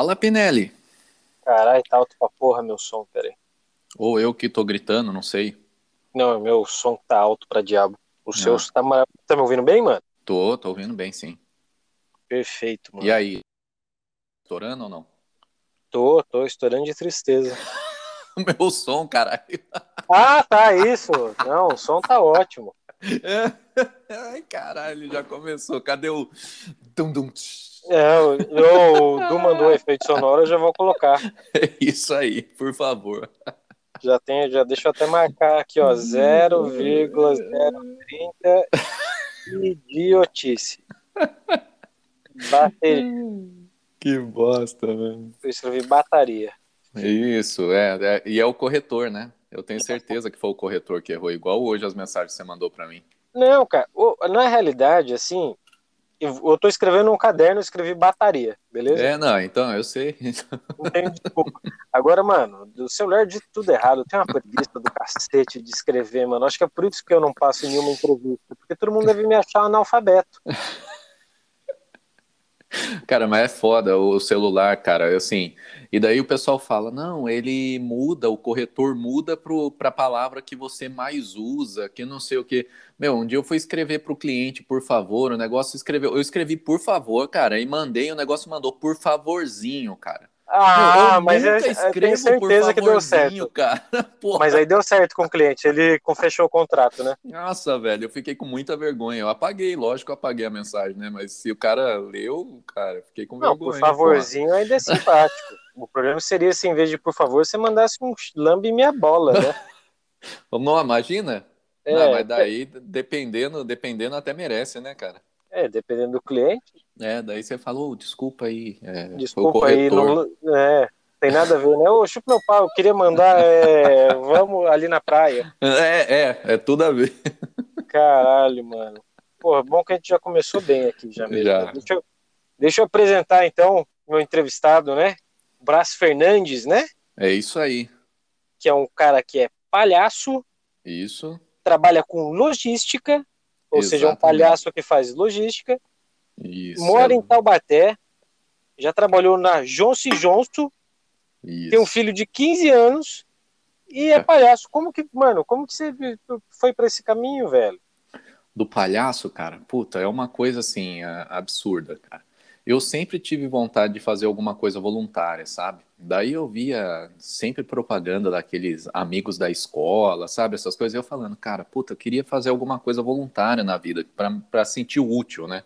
Fala, Pinelli. Caralho, tá alto pra porra meu som, peraí. Ou eu que tô gritando, não sei. Não, meu som tá alto pra diabo. O seu tá, mar- tá me ouvindo bem, mano? Tô, tô ouvindo bem, sim. Perfeito, mano. E aí? Estourando ou não? Tô, tô estourando de tristeza. Meu som, caralho. Ah, tá, isso. Não, o som tá ótimo. Ai, caralho, já começou. Cadê o. Dum, dum, tsh? É, o, o Du mandou efeito sonoro, eu já vou colocar. É isso aí, por favor. Já tenho, já deixa eu até marcar aqui, ó, 0,030 idiotice. Bateria. Que bosta, velho. Eu escrevi bataria. Isso, é, é. E é o corretor, né? Eu tenho certeza que foi o corretor que errou, igual hoje as mensagens que você mandou pra mim. Não, cara, o- na realidade, assim, eu, tô escrevendo um caderno, eu escrevi bataria, beleza? É, não, então, eu sei. Não tem desculpa. Agora, mano, do celular de tudo errado. Eu tenho uma preguiça do cacete de escrever, mano. Acho que é por isso que eu não passo nenhuma entrevista. Porque todo mundo deve me achar analfabeto. Cara, mas é foda o celular, cara, assim. E daí o pessoal fala: não, ele muda, o corretor muda pro, pra palavra que você mais usa, que não sei o quê. Meu, um dia eu fui escrever pro cliente, por favor, o negócio escreveu. Eu escrevi por favor, cara, e mandei, o negócio mandou por favorzinho, cara. Ah, eu mas eu, nunca eu tenho escrevo certeza que deu certo. cara. Porra. Mas aí deu certo com o cliente. Ele fechou o contrato, né? Nossa, velho, eu fiquei com muita vergonha. Eu apaguei, lógico, eu apaguei a mensagem, né? Mas se o cara leu, cara, fiquei com Não, vergonha. por favorzinho ainda é simpático. O problema seria se, em vez de por favor, você mandasse um lambe minha bola, né? porra. Não, imagina? É, Não, mas daí, dependendo, dependendo, até merece, né, cara? é, dependendo do cliente. É, daí você falou, desculpa aí. é, Desculpa aí, não, é, tem nada a ver, né? Ô, chupa meu pau, eu queria mandar, é, vamos ali na praia. É, é, é tudo a ver. Caralho, mano. Porra, bom que a gente já começou bem aqui já mesmo. Já. Deixa, eu, deixa eu apresentar então meu entrevistado, né? Brás Fernandes, né? É isso aí. Que é um cara que é palhaço, Isso, trabalha com logística, ou seja, um Exatamente. palhaço que faz logística, isso. mora é- em Taubaté, já trabalhou na Johnson Johnson, tem um filho de 15 anos e é É. palhaço. Como que, mano, como que você foi pra esse caminho, velho? do palhaço, cara, puta, é uma coisa assim, absurda, cara. Eu sempre tive vontade de fazer alguma coisa voluntária, sabe? Daí eu via sempre propaganda daqueles amigos da escola, sabe? Essas coisas. Eu falando, cara, puta, eu queria fazer alguma coisa voluntária na vida, pra, pra sentir útil, né?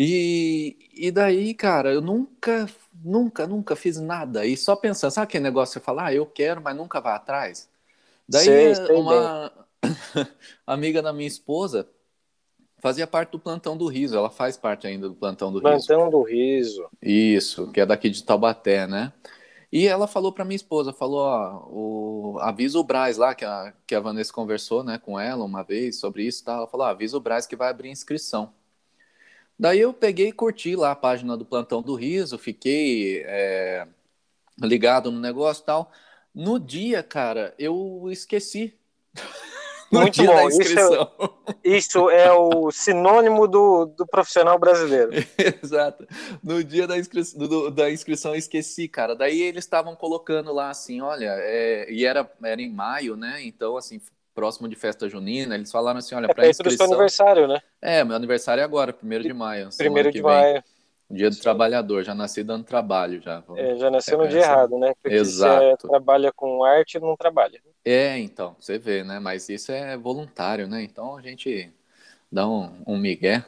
E, e daí, cara, eu nunca, nunca, nunca fiz nada. E só pensando, sabe aquele negócio que você fala, ah, eu quero, mas nunca vai atrás? Daí Sei, sei uma amiga da minha esposa fazia parte do plantão do riso, ela faz parte ainda do plantão do riso. Plantão do riso. Isso, que é daqui de Taubaté, né? E ela falou para minha esposa, falou, ó, o, avisa o Braz lá, que a, que a Vanessa conversou, né, com ela uma vez sobre isso, tá? Ela falou, ó, avisa o Braz que vai abrir inscrição. Daí eu peguei e curti lá a página do Plantão do Riso, fiquei é, ligado no negócio e tal. No dia, cara, eu esqueci. No Muito dia bom, isso é-. Isso é o sinônimo do, do profissional brasileiro. Exato. No dia da, inscri... do- da inscrição eu esqueci, cara. Daí eles estavam colocando lá assim, olha, é, e era, era em maio, né? Então, assim, próximo de festa junina, eles falaram assim, olha, É para perto do seu inscrição. aniversário, né? É, meu aniversário é agora, primeiro de maio. Primeiro de maio. Dia do Sim. trabalhar, já nasci dando trabalho já. É, já nasceu no É, dia essa- errado, né? Porque Exato. você trabalha com arte não trabalha. É, então, você vê, né? Mas isso é voluntário, né? Então a gente dá um, um migué.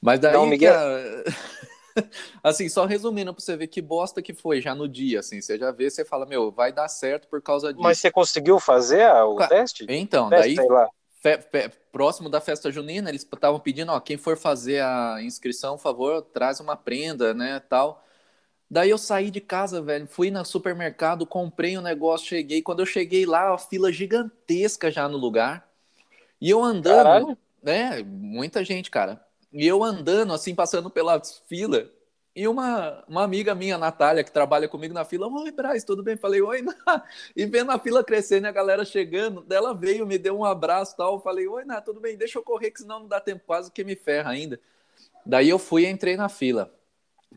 Mas daí, Dá um migué? assim, só resumindo pra você ver que bosta que foi já no dia, assim. Você já vê, você fala, meu, vai dar certo por causa disso. Mas você conseguiu fazer o teste? Então, Teste, daí, próximo da festa junina, eles estavam pedindo, ó, quem for fazer a inscrição, por favor, traz uma prenda, né, tal. Daí eu saí de casa, velho, fui no supermercado, comprei um negócio, cheguei. Quando eu cheguei lá, a fila gigantesca já no lugar. E eu andando, Caralho. né, muita gente, cara. E eu andando, assim, passando pelas filas. E uma, uma amiga minha, Natália, que trabalha comigo na fila, oi, Braz, tudo bem? Falei, oi, Ná. E vendo a fila crescendo e a galera chegando, dela veio, me deu um abraço tal. Falei, oi, Ná, tudo bem? Deixa eu correr, que senão não dá tempo, quase que me ferra ainda. Daí eu fui e entrei na fila.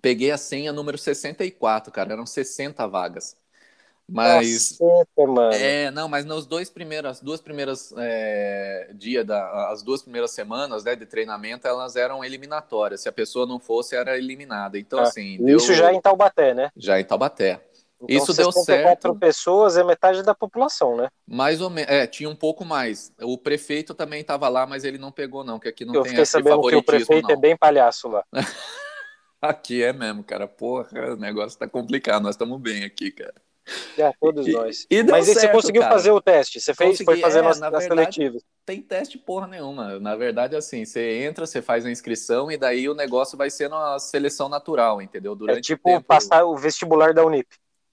Peguei a senha número 64, cara, eram 60 vagas. Mas. Caceta, mano. É, não, mas nos dois primeiros, as duas primeiras é, dia da, as duas primeiras semanas né, de treinamento, elas eram eliminatórias. Se a pessoa não fosse, era eliminada. Então, Ah, assim. deu- Isso já em Taubaté, né? já em Taubaté. Então, Isso deu 64 certo. pessoas é metade da população, né? Mais ou menos. É, tinha um pouco mais. O prefeito também estava lá, mas ele não pegou, não, que aqui não Eu tem esse sabendo que o favoritismo, prefeito não. é bem palhaço lá. Aqui é mesmo, cara. Porra, o negócio tá complicado. Nós estamos bem aqui, cara. É, todos E- nós. e deu Mas aí você certo, conseguiu cara. fazer o teste? Você fez, foi Consegui, fazer é, nas, na verdade-. Tem teste porra nenhuma. Na verdade, assim, você entra, você faz a inscrição e daí o negócio vai sendo a seleção natural, entendeu? Durante É o tipo tempo. passar o vestibular da Unip.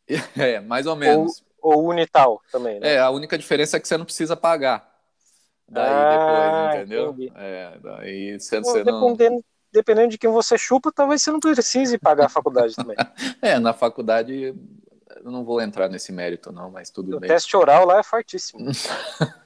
É, mais ou menos. Ou Unital também, né? É, a única diferença é que você não precisa pagar. Daí Ah, depois, entendeu? entendi. É, daí você, Bom, você não. dependendo, dependendo de quem você chupa, talvez você não precise pagar a faculdade também. É, na faculdade eu não vou entrar nesse mérito, não, mas tudo O bem. teste oral lá é fortíssimo.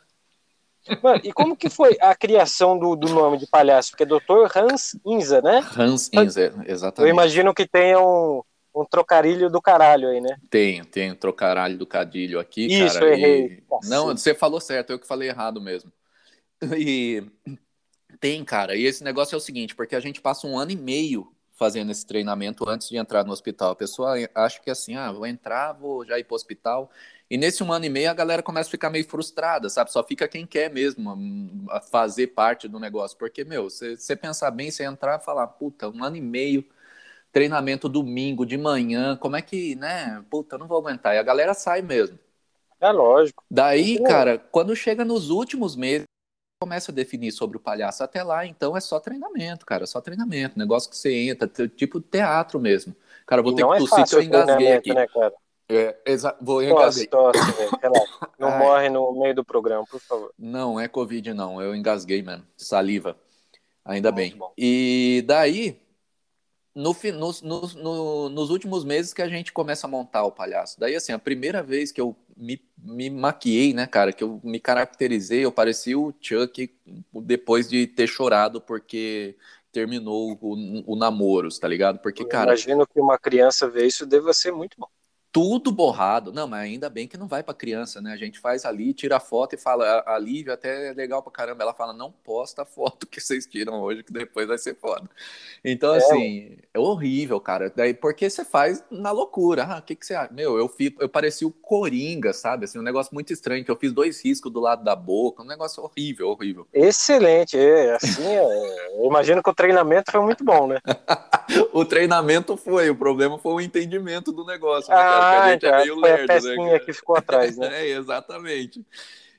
Mano, e como que foi a criação do, do nome de palhaço? Porque é Dr. Hans Inza, né? Hans Eu exatamente. imagino que tenha um, um trocarilho do caralho aí, né? Tenho, tenho trocaralho do cadilho aqui, Isso, cara. eu errei. e-. Não, você falou certo, eu que falei errado mesmo. E tem, cara, e esse negócio é o seguinte, porque a gente passa um ano e meio fazendo esse treinamento antes de entrar no hospital. A pessoa acha que assim, ah, vou entrar, vou já ir pro hospital. E nesse um ano e meio a galera começa a ficar meio frustrada, sabe? Só fica quem quer mesmo hum, fazer parte do negócio. Porque, meu, você pensar bem, você entrar e falar, puta, um ano e meio, treinamento domingo, de manhã, como é que, né? Puta, eu não vou aguentar. E a galera sai mesmo. É lógico. Daí, Pô. cara, quando chega nos últimos meses, começa a definir sobre o palhaço. Até lá, então, é só treinamento, cara, só treinamento. Negócio que você entra, tipo teatro mesmo. Cara, vou E ter não que é tossir que fácil eu engasguei aqui. né, cara? É, exa- vou Tosse, tosse. Relaxa. Não Ai. morre no meio do programa, por favor. Não, é Covid, não. Eu engasguei, mano. Saliva. Ainda Muito bem. bom. E daí, no, nos- no- nos últimos meses que a gente começa a montar o palhaço. Daí, assim, a primeira vez que eu me, me maquiei, né, cara, que eu me caracterizei, eu parecia o Chuck depois de ter chorado porque terminou o, o namoro, tá ligado? Porque, Eu cara, imagino que uma criança ver isso deva ser muito bom. Tudo borrado. Não, mas ainda bem que não vai pra criança, né? A gente faz ali, tira a foto e fala, a Lívia até é legal pra caramba. Ela fala, não posta a foto que vocês tiram hoje, que depois vai ser foda. Então, É, assim, é horrível, cara. Daí, porque você faz na loucura. Ah, o que, que você acha? Meu, eu, fico, eu parecia o Coringa, sabe? Assim, um negócio muito estranho, que eu fiz dois riscos do lado da boca, um negócio horrível, horrível. Excelente. É, assim, é, eu imagino que o treinamento foi muito bom, né? O treinamento foi, o problema foi o entendimento do negócio, né, cara? Que Ah, a gente é meio foi a lerdo, né, pecinha cara? que ficou atrás, né? É, exatamente.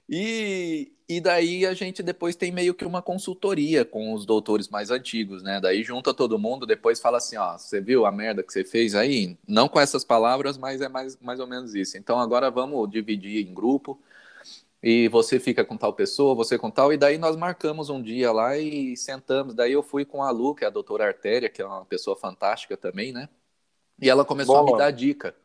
E, e daí a gente depois tem meio que uma consultoria com os doutores mais antigos, né? Daí junta todo mundo, depois fala assim, ó, você viu a merda que você fez aí? Não com essas palavras, mas é mais, mais ou menos isso. Então agora vamos dividir em grupo e você fica com tal pessoa, você com tal, e daí nós marcamos um dia lá e sentamos. Daí eu fui com a Lu, que é a doutora Artéria, que é uma pessoa fantástica também, né? E ela começou Bom a me dar dica.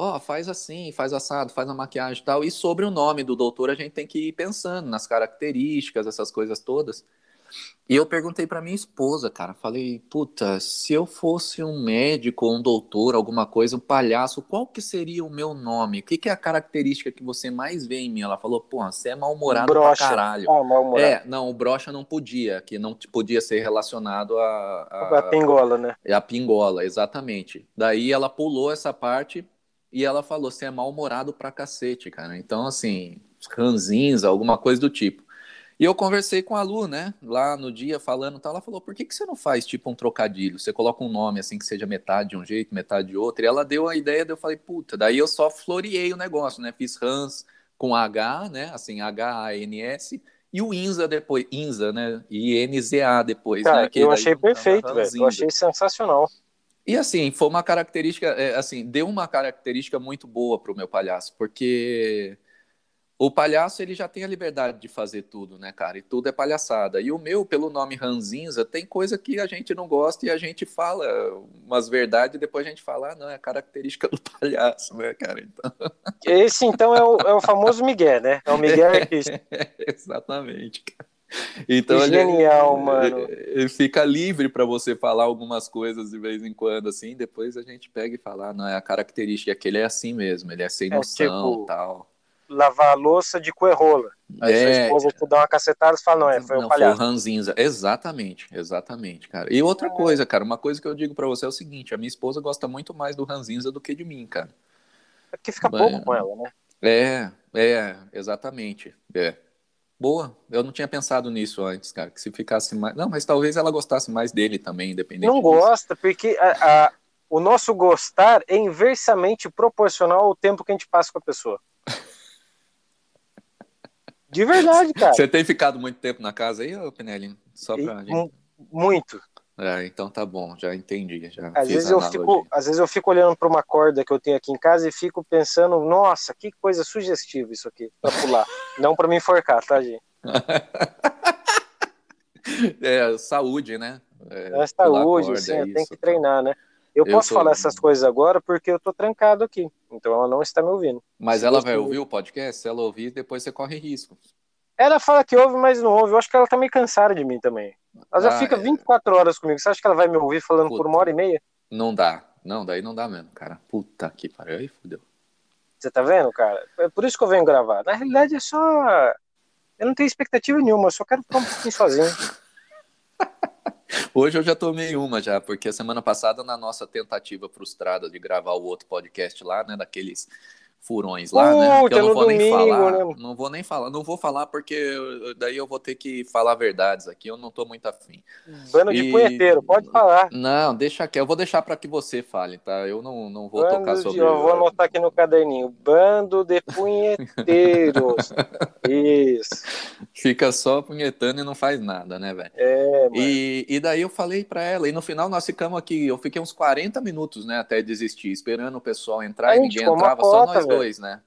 Ó, faz assim, faz assado, faz a maquiagem e tal. E sobre o nome do doutor, a gente tem que ir pensando nas características, essas coisas todas. E eu perguntei pra minha esposa, cara, falei, puta, se eu fosse um médico, ou um doutor, alguma coisa, um palhaço, qual que seria o meu nome? O que, que é a característica que você mais vê em mim? Ela falou, pô, você é mal-humorado pra caralho. Ah, mal-humorado. É, não, o brocha não podia, que não podia ser relacionado a, a, A pingola, né? é a pingola, exatamente. Daí ela pulou essa parte e ela falou: você é mal-humorado pra cacete, cara. Então, assim, ranzinza, alguma coisa do tipo. E eu conversei com a Lu, né, lá no dia, falando e tal. Ela falou: por que, que você não faz tipo um trocadilho? Você coloca um nome assim que seja metade de um jeito, metade de outro. E ela deu a ideia, daí eu falei: puta, daí eu só floreei o negócio, né? Fiz Hans com H, né, assim, H-A-N-S. E o Inza depois, Inza, né? I-N-Z-A depois, Cara, né? que eu achei perfeito, velho. Eu achei sensacional. E assim, foi uma característica, é, assim, deu uma característica muito boa pro meu palhaço, porque o palhaço ele já tem a liberdade de fazer tudo, né, cara? E tudo é palhaçada. E o meu, pelo nome Ranzinza, tem coisa que a gente não gosta e a gente fala umas verdades e depois a gente fala, ah, não, é a característica do palhaço, né, cara? Então, Esse, então, é o, é o famoso Miguel, né? É o Miguel que exatamente. Então, Genial, gente, mano. Fica livre para você falar algumas coisas de vez em quando, assim. Depois a gente pega e fala, ah, não, é a característica que ele é assim mesmo, ele é sem noção é, tipo, tal. Lavar a louça de coerrola. Aí é... sua esposa te dá uma cacetada e fala, não, é, foi não, o palhaço. Foi o ranzinza. Exatamente, exatamente, cara. E outra é. coisa, cara, uma coisa que eu digo para você é o seguinte, a minha esposa gosta muito mais do ranzinza do que de mim, cara. É porque fica pouco com ela, né? É, é, exatamente. É. Boa, eu não tinha pensado nisso antes, cara. Que se ficasse mais. Não, mas talvez ela gostasse mais dele também, independente. Não disso. gosta, porque a, a, o nosso gostar é inversamente proporcional ao tempo que a gente passa com a pessoa. De verdade, cara. Você tem ficado muito tempo na casa aí, Pinelli? Só pra e, gente... Muito. É, então tá bom, já entendi. Já às, vezes eu fico, às vezes eu fico olhando para uma corda que eu tenho aqui em casa e fico pensando, nossa, que coisa sugestiva isso aqui, para pular. Não para me enforcar, tá, gente? é, saúde, né? É, é saúde, corda, sim, é tem que treinar, né? Eu, eu posso tô... falar essas coisas agora porque eu tô trancado aqui, então ela não está me ouvindo. Mas Se ela vai ouvir o podcast? Se ela ouvir, depois você corre risco. Ela fala que ouve, mas não ouve. Eu acho que ela tá meio cansada de mim também. Ela já ah, fica 24 é... horas comigo. Você acha que ela vai me ouvir falando Puta. por uma hora e meia? Não dá. Não, daí não dá mesmo, cara. Puta que pariu. Aí fudeu. Você tá vendo, cara? É por isso que eu venho gravar. Na realidade é só. Eu não tenho expectativa nenhuma, eu só quero ficar um pouquinho sozinho. Hoje eu já tomei uma já, porque a semana passada, na nossa tentativa frustrada de gravar o outro podcast lá, né, daqueles furões lá, né? Que eu não vou domingo, nem falar. Né? Não vou nem falar. Não vou falar porque daí eu vou ter que falar verdades aqui. Eu não tô muito afim. Bando e... de punheteiro, pode falar. Não, deixa aqui. Eu vou deixar para que você fale, tá? Eu não, não vou Bando tocar sobre. De... Eu vou anotar aqui no caderninho. Bando de punheteiros. Isso. Fica só punhetando e não faz nada, né, velho? É, mano. E, e daí eu falei para ela. E no final nós ficamos aqui. Eu fiquei uns 40 minutos, né, até desistir, esperando o pessoal entrar e ninguém entrava, só nós dois, né?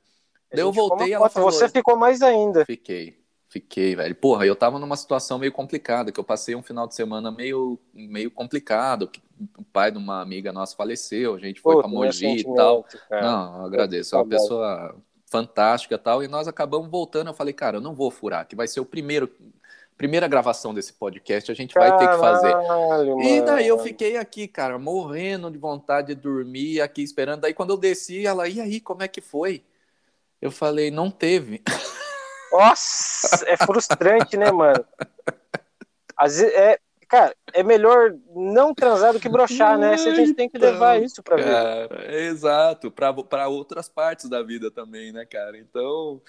Daí eu voltei e ela falou. Você ficou mais ainda. Fiquei. Fiquei, velho. Porra, eu tava numa situação meio complicada, que eu passei um final de semana meio, meio complicado. O pai de uma amiga nossa faleceu, a gente foi Puta, pra Mogi e tal. Cara. Não, agradeço. É uma pessoa fantástica e tal. E nós acabamos voltando. Eu falei, cara, eu não vou furar, que vai ser o primeiro. Primeira gravação desse podcast, a gente vai ter que fazer. Mano. E daí eu fiquei aqui, cara, morrendo de vontade de dormir, aqui esperando. Daí quando eu desci, ela, e aí, como é que foi? Eu falei, não teve. Nossa, é frustrante, né, mano? Às vezes, é, cara, é melhor não transar do que brochar, né? Se a gente tem que levar isso pra cara. Exato, para outras partes da vida também, né, cara? Então,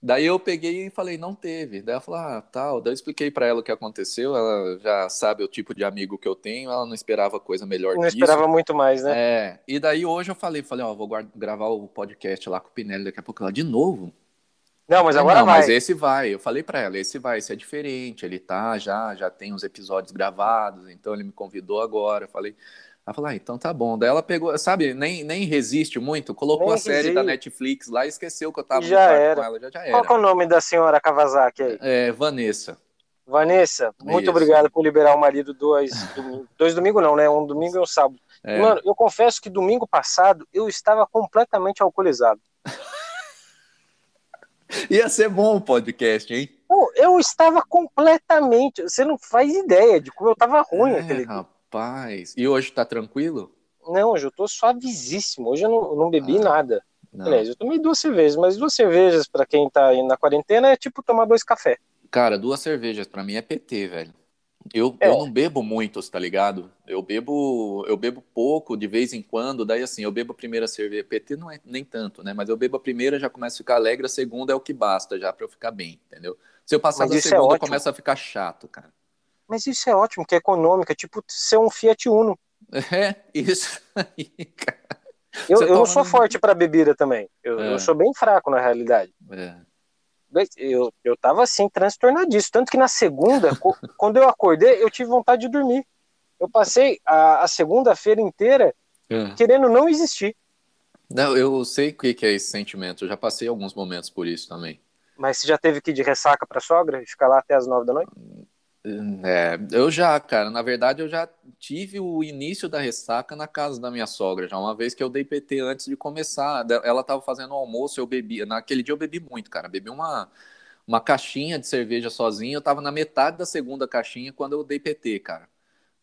daí eu peguei e falei, não teve. Daí ela falou, ah, tal. Daí eu expliquei para ela o que aconteceu. Ela já sabe o tipo de amigo que eu tenho, ela não esperava coisa melhor Não esperava muito mais, né? É. E daí hoje eu falei, falei, ó, vou gravar o podcast lá com o Pinelli daqui a pouco. Ela, de novo? Não, mas agora não, vai. Mas esse vai. Eu falei para ela, esse vai, esse é diferente. Ele tá já, já tem os episódios gravados, então ele me convidou agora. Eu falei, ela falou, ah, então tá bom. Daí ela pegou, sabe, nem, nem resiste muito, colocou nem a série resiste. da Netflix lá e esqueceu que eu tava já era. com ela, já, já era. Qual é o nome da senhora Kawasaki aí? É, Vanessa. Vanessa, muito Isso. obrigado por liberar o marido dois, domingo, dois domingos não, né? Um domingo e um sábado. É. Mano, eu confesso que domingo passado eu estava completamente alcoolizado. Ia ser bom o podcast, hein? eu estava completamente. Você não faz ideia de como eu estava ruim é, aquele Rapaz. E hoje tá tranquilo? Não, hoje eu tô suavíssimo. Hoje eu não, não bebi ah, nada. Não. Aliás, eu tomei duas cervejas, mas duas cervejas para quem tá aí na quarentena é tipo tomar dois cafés. Cara, duas cervejas para mim é PT, velho. Eu, é. eu não bebo muito, tá ligado? Eu bebo eu bebo pouco, de vez em quando. Daí, assim, eu bebo a primeira cerveja. PT não é nem tanto, né? Mas eu bebo a primeira, já começo a ficar alegre. A segunda é o que basta já para eu ficar bem, entendeu? Se eu passar Mas da é segunda, é começa a ficar chato, cara. Mas isso é ótimo, que é econômica, tipo ser um Fiat Uno. É, isso aí, cara. Eu, eu não sou forte para bebida também. Eu, é. eu, sou bem fraco na realidade. É. Eu, eu tava assim, transtornadíssimo. Tanto que na segunda, quando eu acordei, eu tive vontade de dormir. Eu passei a, a segunda-feira inteira é. querendo não existir. Não, eu sei o que, que é esse sentimento. Eu já passei alguns momentos por isso também. Mas você já teve que ir de ressaca pra sogra e ficar lá até as nove da noite? É, eu já, cara, na verdade eu já tive o início da ressaca na casa da minha sogra, já uma vez que eu dei PT antes de começar, ela tava fazendo o almoço, eu bebi, naquele dia eu bebi muito, cara, bebi uma uma caixinha de cerveja sozinho. Eu tava na metade da segunda caixinha quando eu dei PT, cara.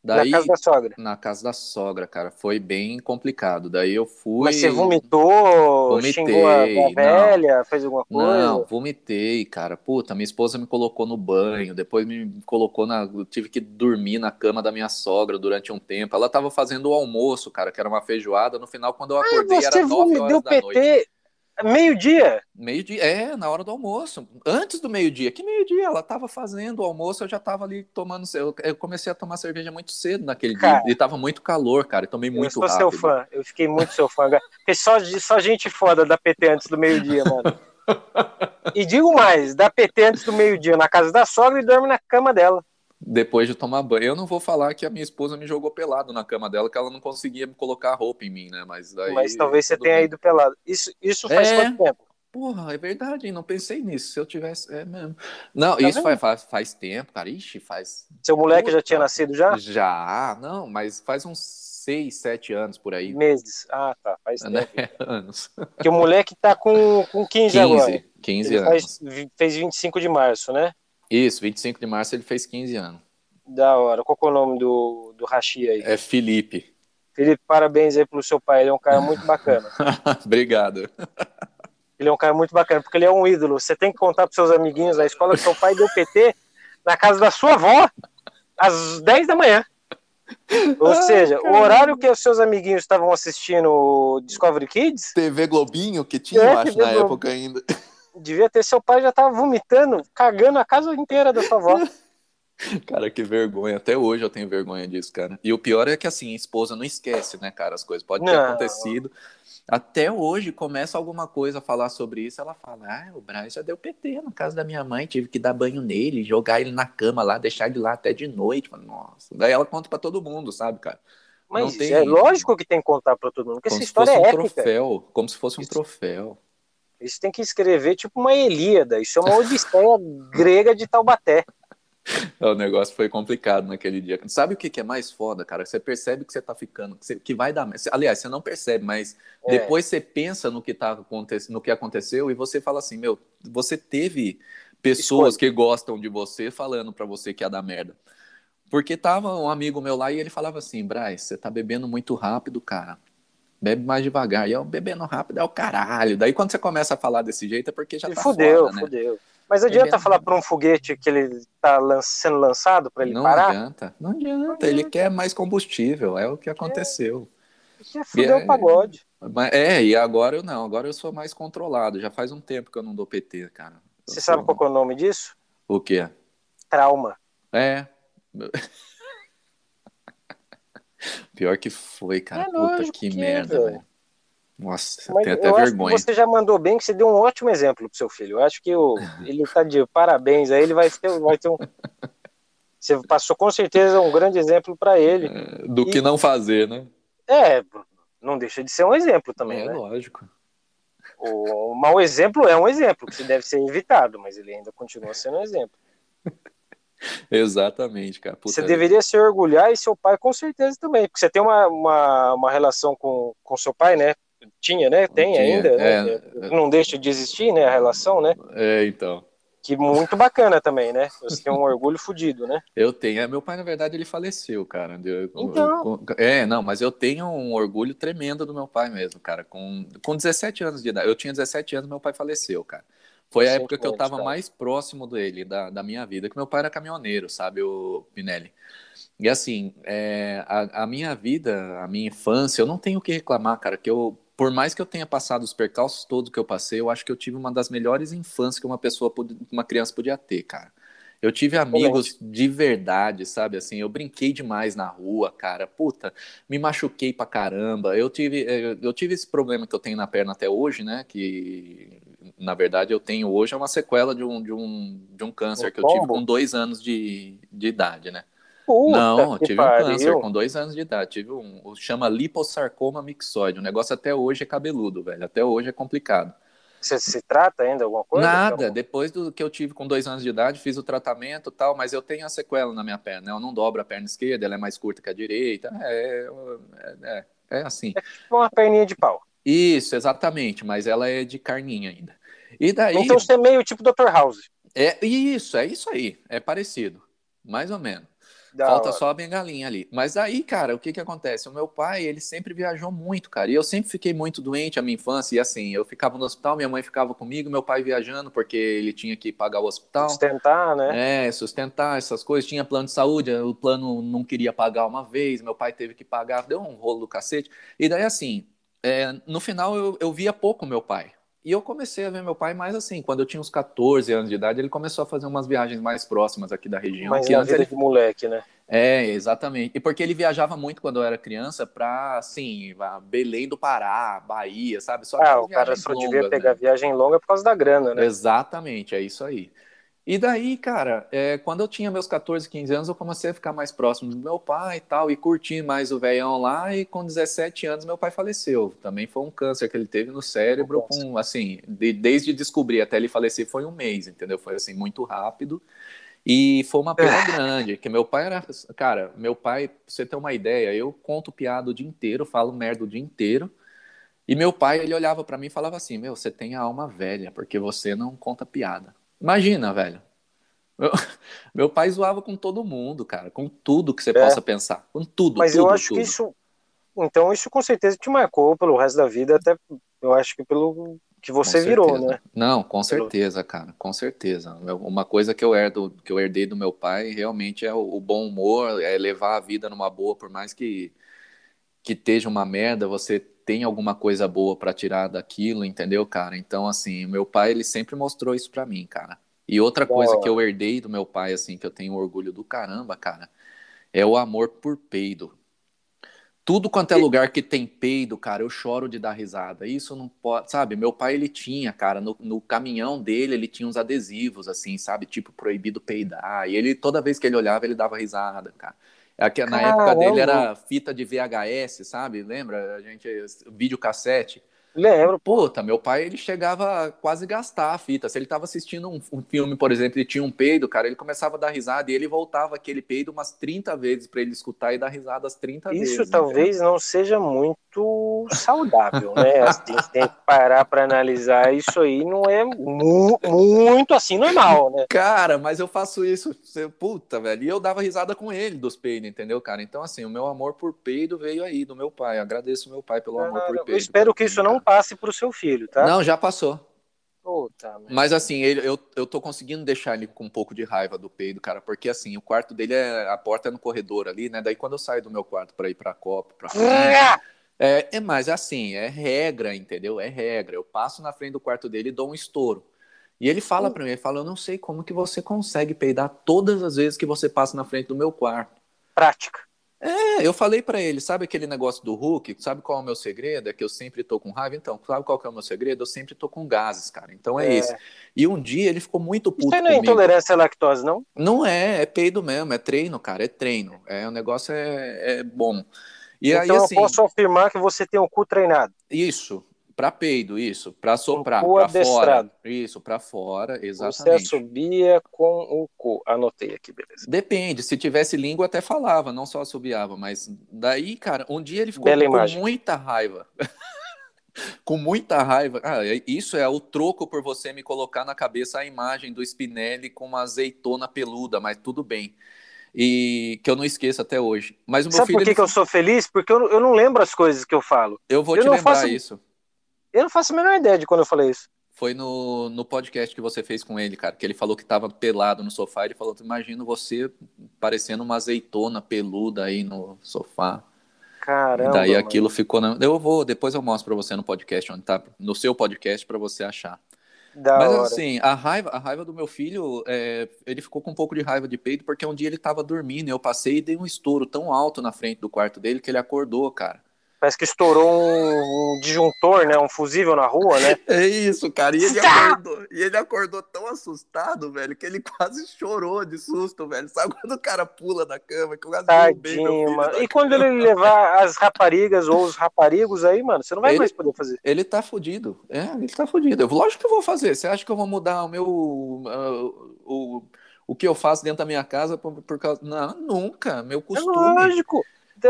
Daí, na casa da sogra. Na casa da sogra, cara. Foi bem complicado. Daí eu fui. Mas você vomitou? Vomitei. Xingou a, a velha? Não, fez alguma coisa? Não, vomitei, cara. Puta, minha esposa me colocou no banho. Depois me colocou na. Eu tive que dormir na cama da minha sogra durante um tempo. Ela tava fazendo o almoço, cara, que era uma feijoada. No final, quando eu ah, acordei, ah, era 9 horas deu da PT. noite. Meio-dia? Meio-dia, é, na hora do almoço. Antes do meio-dia. Que meio-dia? Ela tava fazendo o almoço, eu já tava ali tomando. Eu, eu comecei a tomar cerveja muito cedo naquele cara, dia. E tava muito calor, cara. Eu tomei muito rápido. Eu sou seu fã, eu fiquei muito seu fã. Porque só, só gente foda da PT antes do meio-dia, mano. e digo mais, da PT antes do meio-dia na casa da sogra e dorme na cama dela depois de tomar banho. Eu não vou falar que a minha esposa me jogou pelado na cama dela, que ela não conseguia colocar roupa em mim, né? Mas daí. Mas talvez você tenha bem. ido pelado. Isso, isso faz é... quanto tempo? Porra, é verdade, não pensei nisso. Se eu tivesse. É mesmo. Não, tá isso faz, faz, faz, tempo, cara. Ixi, faz. Seu moleque Puta. já tinha nascido já? Já, não, mas faz uns seis, sete anos por aí. Meses. Ah, tá. Faz né? tempo. anos. Que o moleque tá com, com 15, 15 agora. 15 Ele anos. Faz, fez 25 de março, né? Isso, 25 de março ele fez 15 anos. Da hora. Qual é o nome do, do Rashi aí? É Felipe. Felipe, parabéns aí pro seu pai. Ele é um cara muito bacana. Obrigado. Ele é um cara muito bacana, porque ele é um ídolo. Você tem que contar pros seus amiguinhos na escola que seu pai deu PT na casa da sua avó às 10 da manhã. Ou seja, o horário que os seus amiguinhos estavam assistindo Discovery Kids. TV Globinho, que tinha, é, eu acho, TV na Globo. época ainda. Devia ter seu pai já tava vomitando, cagando a casa inteira da sua avó. Cara, que vergonha. Até hoje eu tenho vergonha disso, cara. E o pior é que assim, a esposa não esquece, né, cara? As coisas podem ter não. acontecido. Até hoje começa alguma coisa a falar sobre isso, ela fala: "Ah, o Braz já deu PT na casa da minha mãe, tive que dar banho nele, jogar ele na cama lá, deixar ele lá até de noite". Nossa. Daí ela conta para todo mundo, sabe, cara? Mas tem... é lógico que tem que contar para todo mundo, porque como essa história é um épica. troféu, como se fosse um troféu. Isso tem que escrever tipo uma Elíada, isso é uma odisseia grega de Taubaté. o negócio foi complicado naquele dia. Sabe o que, que é mais foda, cara? Você percebe que você tá ficando, que, você, que vai dar. Aliás, você não percebe, mas é. depois você pensa no que tá acontecendo, no que aconteceu e você fala assim, meu, você teve pessoas Escolha. que gostam de você falando para você que ia dar merda. Porque tava um amigo meu lá e ele falava assim, Braz, você tá bebendo muito rápido, cara. Bebe mais devagar. E eu bebendo rápido é o caralho. Daí quando você começa a falar desse jeito é porque já e tá fudeu, foda, né? Fudeu. Mas adianta é falar para um foguete que ele está lan sendo lançado para ele não parar? Adianta, não adianta, não adianta. Ele quer mais combustível, é o que aconteceu. É, fudeu é, o pagode. É, e agora eu não, agora eu sou mais controlado. Já faz um tempo que eu não dou PT, cara. Eu Você sabe qual é o nome disso? O quê? Trauma. É. Pior que foi, cara. É Puta que, que merda, velho. Nossa, Mas tem até vergonha. você já mandou bem que você deu um ótimo exemplo pro seu filho. Eu acho que o, ele tá de parabéns aí, ele vai ter, vai ter um. Você passou com certeza um grande exemplo para ele. É, do e, que não fazer, né? É, não deixa de ser um exemplo também. É né? lógico. O, mau exemplo é um exemplo que deve ser evitado, mas ele ainda continua sendo um exemplo. Exatamente, cara. Puta você deveria se orgulhar e seu pai com certeza também, porque você tem uma, uma, uma relação com, com seu pai, né? tinha, né? Tem tinha, ainda, né? é, né? não deixa de existir, né? A relação, né? É, então. Que muito bacana também, né? Você tem um orgulho fodido, né? Eu tenho. É, meu pai, na verdade, ele faleceu, cara. Eu, então. Eu, é, não, mas eu tenho um orgulho tremendo do meu pai mesmo, cara. Com, com 17 anos de idade. Eu tinha 17 anos, meu pai faleceu, cara. Foi a época que eu tava mais próximo dele, da, da minha vida, que meu pai era caminhoneiro, sabe, o Pinelli. E assim, é, a, a minha vida, a minha infância, eu não tenho o que reclamar, cara, que eu por mais que eu tenha passado os percalços todos que eu passei, eu acho que eu tive uma das melhores infâncias que uma pessoa, uma criança podia ter, cara. Eu tive amigos de verdade, sabe? Assim, eu brinquei demais na rua, cara. Puta, me machuquei pra caramba. Eu tive, eh, eu tive esse problema que eu tenho na perna até hoje, né? Que na verdade eu tenho hoje é uma sequela de um, de um, de um câncer que eu tive com dois anos de, de idade, né? Puta não, eu tive pariu. um câncer com dois anos de idade. Tive um, chama liposarcoma mixoide. O negócio até hoje é cabeludo, velho. Até hoje é complicado. Você se trata ainda alguma coisa? Nada. Então? Depois do que eu tive com dois anos de idade, fiz o tratamento tal, mas eu tenho a sequela na minha perna. Eu não dobro a perna esquerda, ela é mais curta que a direita. É, é, é, é assim. É tipo uma perninha de pau. Isso, exatamente, mas ela é de carninha ainda. E daí. Então você é meio tipo Dr. House. É isso, é isso aí. É parecido. Mais ou menos. Da Falta hora. só a bengalinha ali. Mas aí, cara, o que que acontece? O meu pai, ele sempre viajou muito, cara. E eu sempre fiquei muito doente a minha infância. E assim, eu ficava no hospital, minha mãe ficava comigo, meu pai viajando, porque ele tinha que pagar o hospital. Sustentar, né? É, sustentar essas coisas. Tinha plano de saúde, o plano não queria pagar uma vez, meu pai teve que pagar, deu um rolo do cacete. E daí, assim, é, no final eu, eu via pouco meu pai. E eu comecei a ver meu pai mais assim, quando eu tinha uns 14 anos de idade, ele começou a fazer umas viagens mais próximas aqui da região. Mas que antes ele... de moleque, né? É, exatamente. E porque ele viajava muito quando eu era criança para, assim, Belém do Pará, Bahia, sabe? Só ah, o cara só longas, devia pegar né? viagem longa por causa da grana, né? Exatamente, é isso aí. E daí, cara, é, quando eu tinha meus 14, 15 anos, eu comecei a ficar mais próximo do meu pai e tal, e curtir mais o velhão lá, e com 17 anos meu pai faleceu. Também foi um câncer que ele teve no cérebro, com, assim, de, desde descobrir até ele falecer foi um mês, entendeu? Foi, assim, muito rápido. E foi uma pena grande, que meu pai era, cara, meu pai, pra você ter uma ideia, eu conto piada o dia inteiro, falo merda o dia inteiro, e meu pai, ele olhava para mim e falava assim, meu, você tem a alma velha, porque você não conta piada. Imagina, velho. Meu, meu pai zoava com todo mundo, cara, com tudo que você é. possa pensar, com tudo. Mas tudo, eu acho tudo. que isso, então isso com certeza te marcou pelo resto da vida, até eu acho que pelo que você virou, né? Não, com certeza, cara, com certeza. Uma coisa que eu herdo, que eu herdei do meu pai, realmente é o, o bom humor, é levar a vida numa boa, por mais que que esteja uma merda, você tem alguma coisa boa para tirar daquilo, entendeu, cara? Então, assim, meu pai, ele sempre mostrou isso para mim, cara. E outra coisa que eu herdei do meu pai, assim, que eu tenho orgulho do caramba, cara, é o amor por peido. Tudo quanto é lugar que tem peido, cara, eu choro de dar risada. Isso não pode, sabe? Meu pai, ele tinha, cara, no, no caminhão dele, ele tinha uns adesivos, assim, sabe? Tipo, proibido peidar. E ele, toda vez que ele olhava, ele dava risada, cara. Aqui, na época dele era fita de VHS, sabe? Lembra? A gente, videocassete. Lembro. Puta, meu pai, ele chegava a quase gastar a fita. Se ele tava assistindo um, um, filme, por exemplo, e tinha um peido, cara, ele começava a dar risada e ele voltava aquele peido umas 30 vezes para ele escutar e dar risada as 30 isso vezes. Isso talvez não seja muito saudável, né? Assim, tem que parar para analisar. Isso aí não é mu muito assim normal, né? Cara, mas eu faço isso, puta, velho. E eu dava risada com ele dos peidos, entendeu, cara? Então, assim, o meu amor por peido veio aí do meu pai. Agradeço meu pai pelo amor por peido. Eu espero que isso não passe para o seu filho, tá? Não, já passou. Puta, mas assim, ele, eu, eu tô conseguindo deixar ele com um pouco de raiva do peido, cara, porque assim, o quarto dele é. A porta é no corredor ali, né? Daí quando eu saio do meu quarto para ir pra copa, pra é, é, mas assim, é regra, entendeu? É regra. Eu passo na frente do quarto dele e dou um estouro. E ele fala hum. para mim, ele fala, eu não sei como que você consegue peidar todas as vezes que você passa na frente do meu quarto. Prática. É, eu falei para ele, sabe aquele negócio do Hulk? Sabe qual é o meu segredo? É que eu sempre tô com raiva. Então, sabe qual que é o meu segredo? Eu sempre tô com gases, cara. Então é, é. esse. E um dia ele ficou muito puto Isso não é intolerância à lactose, não? Não é, é peido mesmo, é treino, cara, é treino. É, o negócio é, é bom. E então aí, assim, eu posso afirmar que você tem um cu treinado. Isso, para peido, isso, para soprar, para fora. Isso, para fora, exatamente. Você assobia com o cu. Anotei aqui, beleza. Depende, se tivesse língua até falava, não só assobiava, mas daí, cara, um dia ele ficou Bela com imagem. muita raiva. com muita raiva. Ah, é, isso é o troco por você me colocar na cabeça a imagem do Spinelli com uma azeitona peluda, mas tudo bem. E que eu não esqueço até hoje. Mas o meu Sabe filho, por que, ele... que eu sou feliz? Porque eu, eu não lembro as coisas que eu falo. Eu vou eu te lembrar faço... isso. Eu não faço a menor ideia de quando eu falei isso. Foi no, no podcast que você fez com ele, cara, que ele falou que tava pelado no sofá. Ele falou: Imagino você parecendo uma azeitona peluda aí no sofá. Caramba. E daí mano. aquilo ficou. Na... Eu vou, depois eu mostro pra você no podcast, onde tá, no seu podcast, para você achar. Da Mas hora. assim, a raiva, a raiva do meu filho, é, ele ficou com um pouco de raiva de peito, porque um dia ele tava dormindo, e eu passei e dei um estouro tão alto na frente do quarto dele que ele acordou, cara. Parece que estourou um, um, disjuntor, né? Um fusível na rua, né? É isso, cara. E ele, acordou, e ele acordou tão assustado, velho, que ele quase chorou de susto, velho. Sabe quando o cara pula da cama? Que eu quase Tadinho, mano. E quando ele levar as raparigas ou os raparigos aí, mano, você não vai ele, mais poder fazer. Ele tá fudido. É, ele tá fudido. Eu, lógico que eu vou fazer. Você acha que eu vou mudar o meu. Uh, o, o que eu faço dentro da minha casa por, por causa. Não, nunca. Meu costume. É lógico.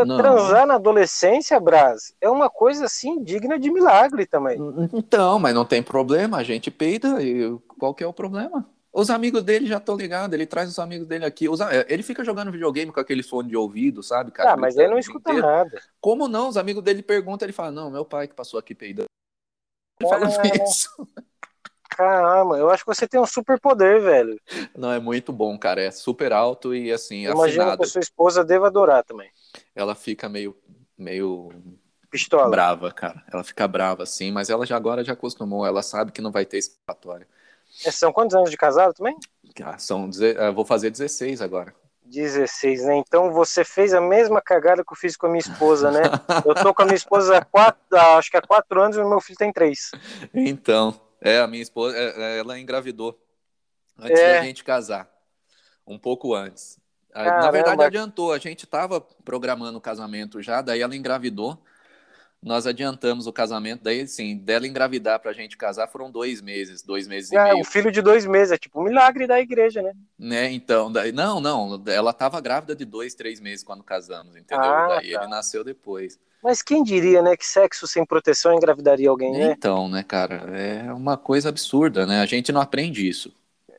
Não. transar na adolescência, Braz, é uma coisa assim digna de milagre também. Então, mas não tem problema, a gente peida e qual que é o problema? Os amigos dele já estão ligados, ele traz os amigos dele aqui. É, ele fica jogando videogame com aquele fone de ouvido, sabe, cara? Ah, mas ele não escuta inteiro. nada. Como não? Os amigos dele perguntam, ele fala, não, meu pai que passou aqui peidando. Ele fala isso. Caramba, eu acho que você tem um super poder, velho. Não, é muito bom, cara. É super alto e assim, Imagina que a sua esposa deva adorar também. Ela fica meio, meio Pistola. brava, cara. Ela fica brava, assim, mas ela já agora já acostumou. Ela sabe que não vai ter escapatória. É, são quantos anos de casado também? Ah, são, eu vou fazer 16 agora. 16, né? Então você fez a mesma cagada que eu fiz com a minha esposa, né? eu tô com a minha esposa há quatro, acho que há quatro anos e o meu filho tem três. Então, é, a minha esposa, é, é, ela engravidou antes é. da gente casar. Um pouco antes. Caramba. Na verdade, adiantou. A gente estava programando o casamento já, daí ela engravidou. Nós adiantamos o casamento, daí, assim, dela engravidar pra gente casar foram dois meses, dois meses é, e meio. um filho de dois meses, é tipo um milagre da igreja, né? Né, então, daí, não, não, ela tava grávida de dois, três meses quando casamos, entendeu? Ah, daí tá. ele nasceu depois. Mas quem diria, né, que sexo sem proteção engravidaria alguém, né? Então, né, cara, é uma coisa absurda, né? A gente não aprende isso.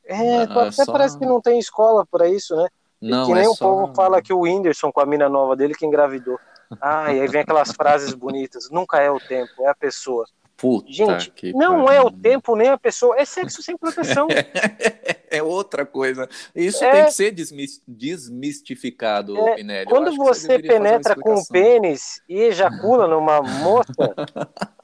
É, ah, até só... parece que não tem escola para isso, né? Não, que nem é o só... povo fala que o Whindersson com a mina nova dele que engravidou. Ah, e aí vem aquelas frases bonitas. Nunca é o tempo, é a pessoa. Puta Gente, não é o tempo nem a pessoa, é sexo sem proteção. é outra coisa. Isso é, tem que ser desmistificado, é, Pinelli. Quando você, você penetra com o pênis e ejacula numa moça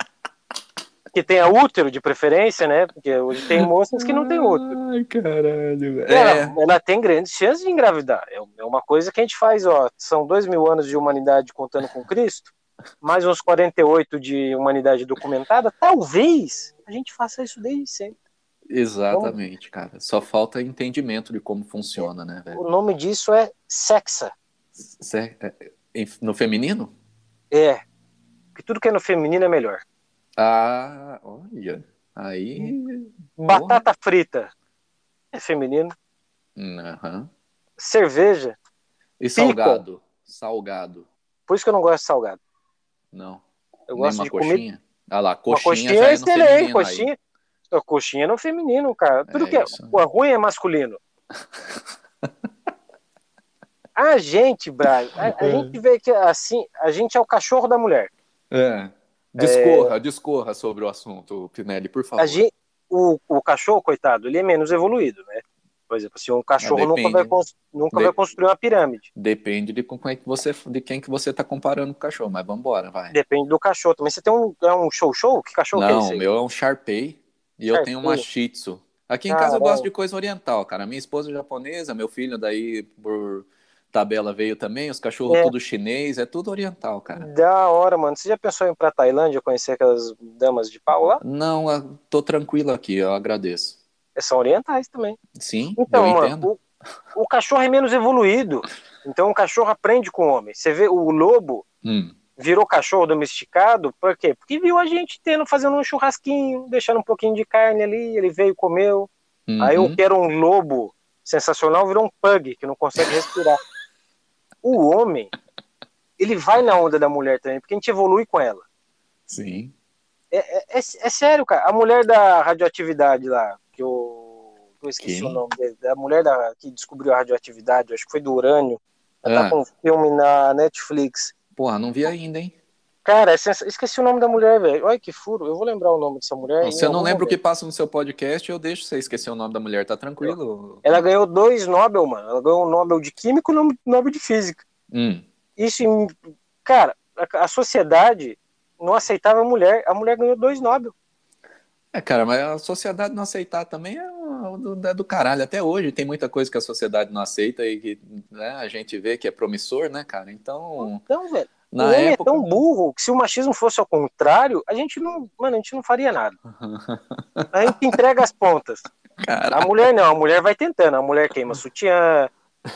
que tenha útero de preferência, né? Porque hoje tem moças que não têm útero. Ai, caralho. Ela, é. ela tem grandes chances de engravidar. É, é uma coisa que a gente faz, ó. São dois mil anos de humanidade contando com Cristo mais uns 48 de humanidade documentada, talvez a gente faça isso desde sempre. Exatamente, então, cara. Só falta entendimento de como funciona, né, velho? O nome disso é sexa. Se... É, no feminino? É. Porque tudo que é no feminino é melhor. Ah, olha. Aí. Batata Porra. frita é feminino. Uhum. Cerveja. E salgado? Salgado. Por isso que eu não gosto de salgado. Não. Eu gosto de coxinha. comer. Ah lá, coxinha, coxinha já é, é excelente, coxinha. Aí. Coxinha é no feminino, cara. Tudo é que é, o ruim é masculino. a gente, Brian, a, a é. gente vê que assim, a gente é o cachorro da mulher. É. Discorra, é... discorra sobre o assunto, Pinelli, por favor. Gente, o, o cachorro, coitado, ele é menos evoluído, né? Por exemplo, se um cachorro é, nunca, vai, nunca vai construir uma pirâmide. Depende de, com quem que você, de quem que você está comparando com o cachorro, mas vamos embora, vai. Depende do cachorro. Também você tem um, é um show-show? Que cachorro Não, que é esse meu é um Sharpei e eu tenho uma Shih Tzu. Aqui em ah, casa eu gosto de coisa oriental, cara. Minha esposa é japonesa, meu filho daí por tabela veio também, os cachorros é. tudo chinês, é tudo oriental, cara. Da hora, mano. Você já pensou em ir pra Tailândia conhecer aquelas damas de pau lá? Não, tô tranquilo aqui, eu agradeço são orientais também. Sim, então, eu entendo. O, o, cachorro é menos evoluído. Então o cachorro aprende com o homem. Você vê o lobo hum. virou cachorro domesticado, por quê? Porque viu a gente tendo, fazendo um churrasquinho, deixando um pouquinho de carne ali, ele veio e comeu. Uhum. Aí eu quero um lobo sensacional, virou um pug que não consegue respirar. o homem, ele vai na onda da mulher também, porque a gente evolui com ela. Sim. É, é, é, é sério, cara. A mulher da radioatividade lá, que eu, eu esqueci Quem? o nome dele, da mulher da, que descobriu a radioatividade, acho que foi do urânio. Ela tá ah. tá com um filme na Netflix. Porra, não vi ainda, hein? Cara, é sens... esqueci o nome da mulher, velho. Olha que furo. Eu vou lembrar o nome dessa mulher. Se eu não lembro o que passa no seu podcast, eu deixo você esquecer o nome da mulher, tá tranquilo. Ela ganhou dois Nobel, mano. Ela ganhou um Nobel de Química e um Nobel de Física. Hum. Isso, cara, a sociedade não aceitava a mulher. A mulher ganhou dois Nobel. É, cara, mas a sociedade não aceitar também é do, é do caralho. Até hoje tem muita coisa que a sociedade não aceita e que né, a gente vê que é promissor, né, cara? Então. Então, velho. Na o homem época... é tão burro que se o machismo fosse ao contrário, a gente não. Mano, a gente não faria nada. a gente entrega as pontas. Caralho. A mulher não, a mulher vai tentando. A mulher queima sutiã,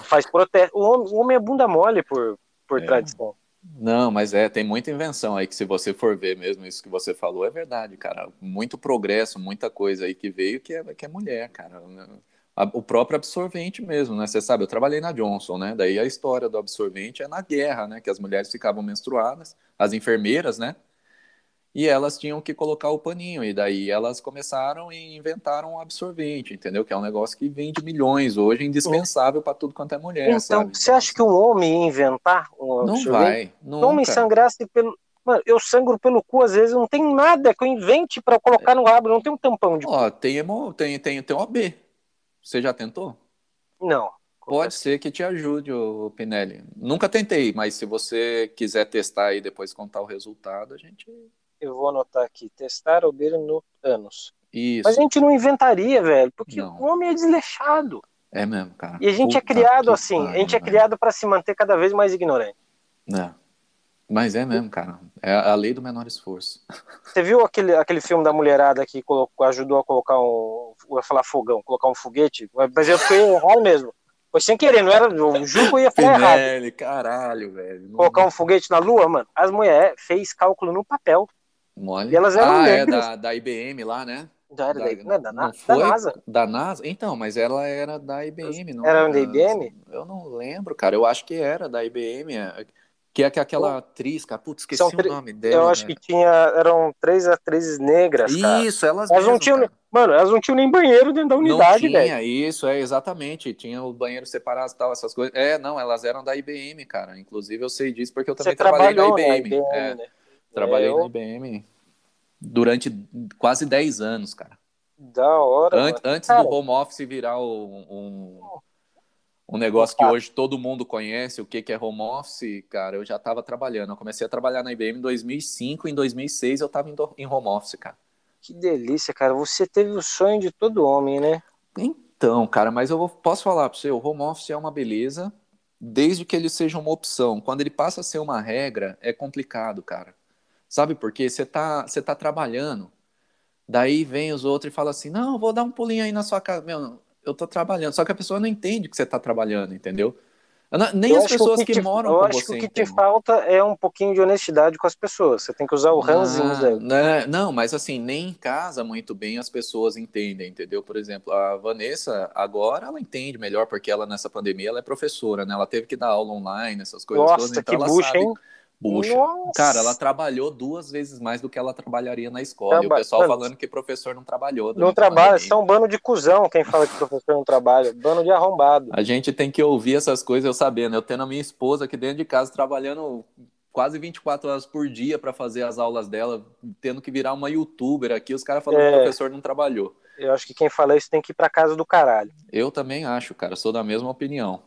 faz protesto. O homem, o homem é bunda mole por, por é. tradição. Não, mas é, tem muita invenção aí que se você for ver mesmo isso que você falou, é verdade, cara. Muito progresso, muita coisa aí que veio que é, que é mulher, cara. O próprio absorvente mesmo, né? Você sabe, eu trabalhei na Johnson, né? Daí a história do absorvente é na guerra, né? Que as mulheres ficavam menstruadas, as enfermeiras, né? e elas tinham que colocar o paninho. E daí elas começaram e inventaram um absorvente, entendeu? Que é um negócio que vende milhões hoje, indispensável para tudo quanto é mulher. Então, sabe? você acha que um homem ia inventar um Não vai. Homem sangrasse pelo. Mano, eu sangro pelo cu, às vezes não tem nada que eu invente para colocar no rabo, não tem um tampão de. Ó, tem, hemo, tem, tem, tem OB. Você já tentou? Não. Pode ser que te ajude, o Pinelli. Nunca tentei, mas se você quiser testar e depois contar o resultado, a gente eu vou anotar aqui, testar no anos. Isso. Mas a gente não inventaria, velho, porque não. o homem é desleixado. É mesmo, cara. E a gente é Puta é criado assim, a gente é criado para se manter cada vez mais ignorante. É. Mas é mesmo, cara. É a lei do menor esforço. Você viu aquele, aquele filme da mulherada que colocou, ajudou a colocar um. Eu ia falar fogão, colocar um foguete? Mas eu fui errado mesmo. Foi sem querer, não era. Eu juro que eu ia falar errado. caralho, velho. Colocar um foguete na lua, mano. As mulheres fez cálculo no papel. Mole. E elas eram ah, é da, da IBM lá, né? Já era da, da, não, é da, não da NASA. Da NASA? Então, mas ela era da IBM, não era? Era da IBM? Eu não lembro, cara. Eu acho que era da IBM. É, que é aquela atriz, cara. Putz, esqueci o nome dela. Eu acho né? que tinha. Eram três atrizes negras. Cara. Isso, elas, elas mesmo, não tinham. Cara. Mano, elas não tinham nem banheiro dentro da unidade, velho. Tinha, isso, é, exatamente. Tinha o banheiro separado e tal, essas coisas. É, não, elas eram da IBM, cara. Inclusive eu sei disso porque eu também Você trabalhei na IBM. Na IBM é, né? Trabalhei eu... na IBM durante quase 10 anos, cara. Da hora. An antes cara. do home office virar um, um, um negócio que hoje todo mundo conhece, o que, que é home office, cara, eu já estava trabalhando. Eu comecei a trabalhar na IBM em 2005, em 2006 eu estava em home office, cara. Que delícia, cara. Você teve o sonho de todo homem, né? Então, cara, mas eu vou, posso falar para você, o home office é uma beleza, desde que ele seja uma opção. Quando ele passa a ser uma regra, é complicado, cara. Sabe por quê? Você tá, você tá trabalhando, daí vem os outros e fala assim, não, vou dar um pulinho aí na sua casa. Meu, eu tô trabalhando. Só que a pessoa não entende que você tá trabalhando, entendeu? Nem eu as pessoas que, que te, moram com você. Eu acho que o que te falta é um pouquinho de honestidade com as pessoas. Você tem que usar o ranzinho ah, né? Não, mas assim, nem em casa muito bem as pessoas entendem, entendeu? Por exemplo, a Vanessa, agora ela entende melhor, porque ela nessa pandemia ela é professora, né? Ela teve que dar aula online, essas coisas Nossa, todas. Então que bucha, sabe... hein? Bucha. Nossa. Cara, ela trabalhou duas vezes mais do que ela trabalharia na escola. Traba... E o pessoal falando que professor não trabalhou. Não trabalha, é um bando de cuzão quem fala que professor não trabalha. Bando de arrombado. A gente tem que ouvir essas coisas eu sabendo. Eu tendo a minha esposa aqui dentro de casa trabalhando quase 24 horas por dia para fazer as aulas dela, tendo que virar uma youtuber aqui, os caras falando é... que o professor não trabalhou. Eu acho que quem fala isso tem que ir para casa do caralho. Eu também acho, cara, sou da mesma opinião.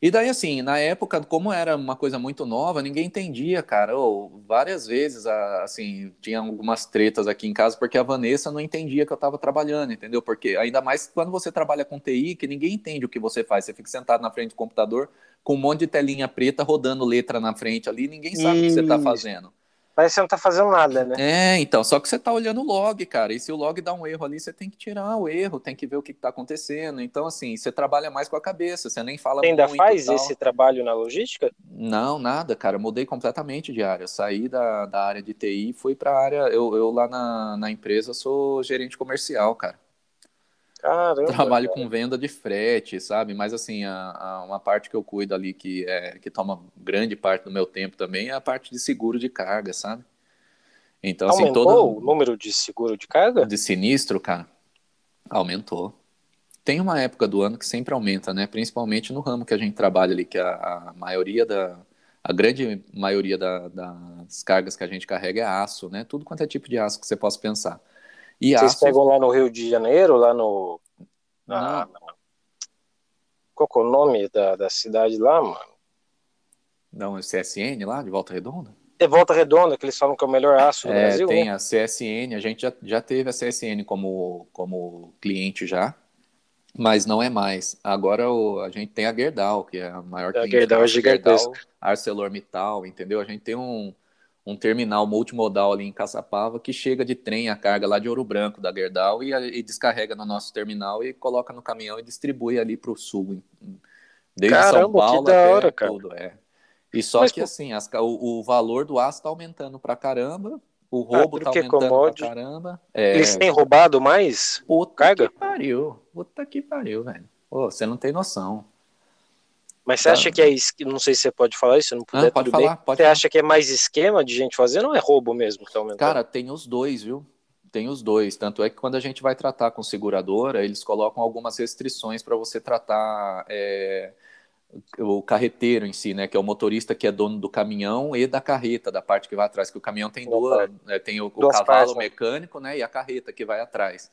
E daí, assim, na época, como era uma coisa muito nova, ninguém entendia, cara. Ou, várias vezes, assim, tinha algumas tretas aqui em casa, porque a Vanessa não entendia que eu estava trabalhando, entendeu? Porque ainda mais quando você trabalha com TI, que ninguém entende o que você faz. Você fica sentado na frente do computador com um monte de telinha preta rodando letra na frente ali, ninguém sabe o que você está fazendo. Parece que você não tá fazendo nada, né? É, então, só que você tá olhando o log, cara. E se o log dá um erro ali, você tem que tirar o erro, tem que ver o que, que tá acontecendo. Então, assim, você trabalha mais com a cabeça, você nem fala você ainda faz esse trabalho na logística? Não, nada, cara. Eu mudei completamente de área. Saí da, da área de TI e fui pra área. Eu, eu lá na, na empresa sou gerente comercial, cara. Caramba, Trabalho cara. com venda de frete, sabe? Mas assim, a, a, uma parte que eu cuido ali que, é, que toma grande parte do meu tempo também é a parte de seguro de carga, sabe? Então, assim, Aumentou assim, todo... o número de seguro de carga? De sinistro, cara, aumentou. Tem uma época do ano que sempre aumenta, né? Principalmente no ramo que a gente trabalha ali, que a, a maioria da... A grande maioria da, das cargas que a gente carrega é aço, né? Tudo quanto é tipo de aço que você possa pensar. E Vocês aço... pegam lá no Rio de Janeiro, lá no. Na, na... Qual é o nome da, da cidade lá, mano? Não, é CSN lá, de Volta Redonda? É Volta Redonda, que eles falam que é o melhor aço do é, Brasil. Tem né? a CSN, a gente já, já teve a CSN como, como cliente já, mas não é mais. Agora o, a gente tem a Gerdau, que é a maior cliente. A Gerdau é gigantesca. ArcelorMittal, entendeu? A gente tem um um terminal multimodal ali em Caçapava que chega de trem a carga lá de Ouro Branco, da Gerdau, e, e descarrega no nosso terminal e coloca no caminhão e distribui ali para o sul. Desde Caramba, São Paulo que da até hora, cara. tudo. É. E só Mas, que assim, as, o, o, valor do aço está aumentando para caramba, o ah, roubo está aumentando para caramba. É... Eles têm roubado mais Puta carga? que pariu. Puta que pariu, velho. Pô, você não tem noção. Mas você tá. acha que é. Não sei se você pode falar isso, não puder. Ah, pode falar, pode Você falar. acha que é mais esquema de gente fazendo ou é roubo mesmo que tá aumentando? Cara, tem os dois, viu? Tem os dois. Tanto é que quando a gente vai tratar com seguradora, eles colocam algumas restrições para você tratar. É o carreteiro em si, né, que é o motorista que é dono do caminhão e da carreta, da parte que vai atrás, que o caminhão tem duas, né, tem o, o cavalo partes, né? mecânico, né, e a carreta que vai atrás.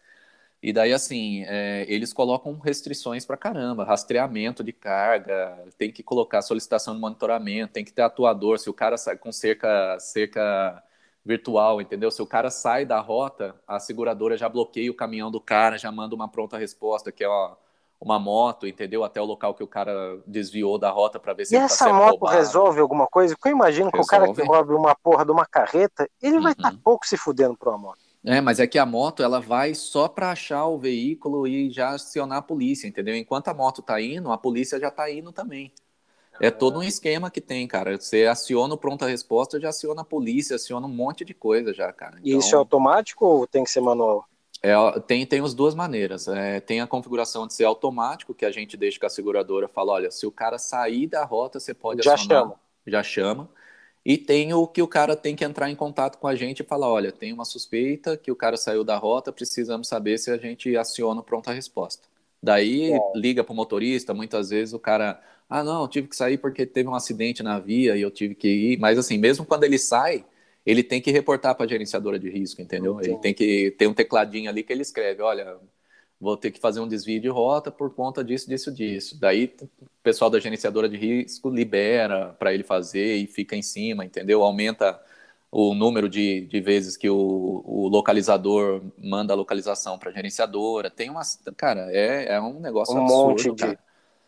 E daí, assim, é, eles colocam restrições para caramba, rastreamento de carga, tem que colocar solicitação de monitoramento, tem que ter atuador, se o cara sai com cerca, cerca virtual, entendeu? Se o cara sai da rota, a seguradora já bloqueia o caminhão do cara, já manda uma pronta resposta, que é, ó, uma moto, entendeu? Até o local que o cara desviou da rota para ver se e ele tá essa moto roubado. resolve alguma coisa? Porque eu imagino resolve. que o cara que rouba uma porra de uma carreta, ele uhum. vai estar tá pouco se fudendo por uma moto. É, mas é que a moto ela vai só para achar o veículo e já acionar a polícia, entendeu? Enquanto a moto tá indo, a polícia já tá indo também. É todo um esquema que tem, cara. Você aciona o pronta resposta, já aciona a polícia, aciona um monte de coisa já, cara. Então... E isso é então automático ou tem que ser manual? É, tem, tem as duas maneiras. É, tem a configuração de ser automático, que a gente deixa que a seguradora fala, olha, se o cara sair da rota, você pode já acionar. Chama. Já chama. E tem o que o cara tem que entrar em contato com a gente e falar, olha, tem uma suspeita que o cara saiu da rota, precisamos saber se a gente aciona pronta resposta. Daí é. liga para o motorista, muitas vezes o cara, ah não, tive que sair porque teve um acidente na via e eu tive que ir. Mas assim, mesmo quando ele sai, ele tem que reportar para a gerenciadora de risco, entendeu? Ele tem que ter um tecladinho ali que ele escreve, olha, vou ter que fazer um desvio de rota por conta disso, disso, disso. Daí o pessoal da gerenciadora de risco libera para ele fazer e fica em cima, entendeu? Aumenta o número de, de vezes que o, o localizador manda a localização para a gerenciadora. Tem umas. Cara, é, é um negócio um absurdo, monte de. Cara.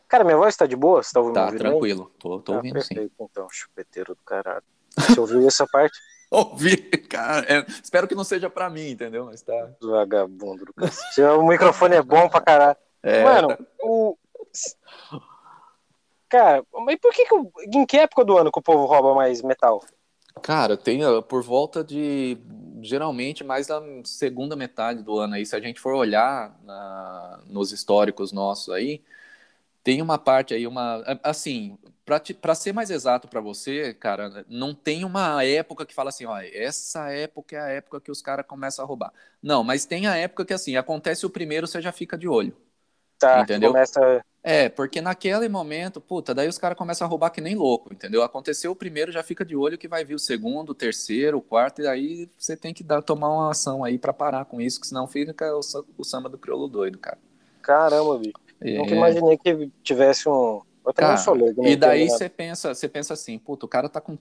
cara, minha voz está de boa? Você tá ouvindo? Tá, tranquilo. Tô, tô ah, ouvindo perfeito, sim. Então, chupeteiro do caralho. Você ouviu essa parte? ouvir, cara. É, espero que não seja pra mim, entendeu? Mas tá. Vagabundo do cacete. O microfone é bom pra caralho. É... Mano, o. Cara, mas por que, que. Em que época do ano que o povo rouba mais metal? Cara, tem por volta de. Geralmente mais da segunda metade do ano aí. Se a gente for olhar na, nos históricos nossos aí, tem uma parte aí, uma. Assim, para ser mais exato para você, cara, não tem uma época que fala assim, ó, essa época é a época que os caras começam a roubar. Não, mas tem a época que assim, acontece o primeiro, você já fica de olho. Tá, entendeu? Começa... É, porque naquele momento, puta, daí os caras começam a roubar que nem louco, entendeu? Aconteceu o primeiro, já fica de olho que vai vir o segundo, o terceiro, o quarto, e aí você tem que dar, tomar uma ação aí para parar com isso, que senão fica o, o samba do crioulo doido, cara. Caramba, bicho. É... Nunca imaginei que tivesse um, eu Cara, sou leigo, e daí você pensa, você pensa assim, puta, o cara tá com,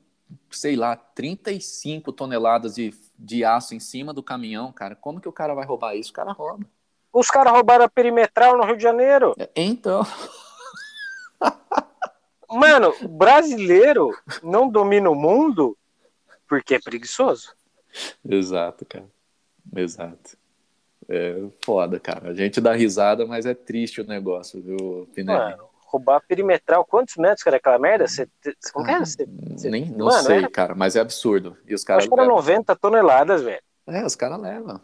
sei lá, 35 toneladas de, de aço em cima do caminhão, cara. Como que o cara vai roubar isso? O cara rouba. Os caras roubaram a perimetral no Rio de Janeiro. É, então. Mano, brasileiro não domina o mundo porque é preguiçoso. Exato, cara. Exato. É foda, cara. A gente dá risada, mas é triste o negócio, viu, Pinelli? Mano, roubar perimetral. Quantos metros que era aquela merda? Você, como que era? Você, Nem, não Mano, sei, era... cara, mas é absurdo. E os caras Acho que era 90 toneladas, velho. É, os caras levam.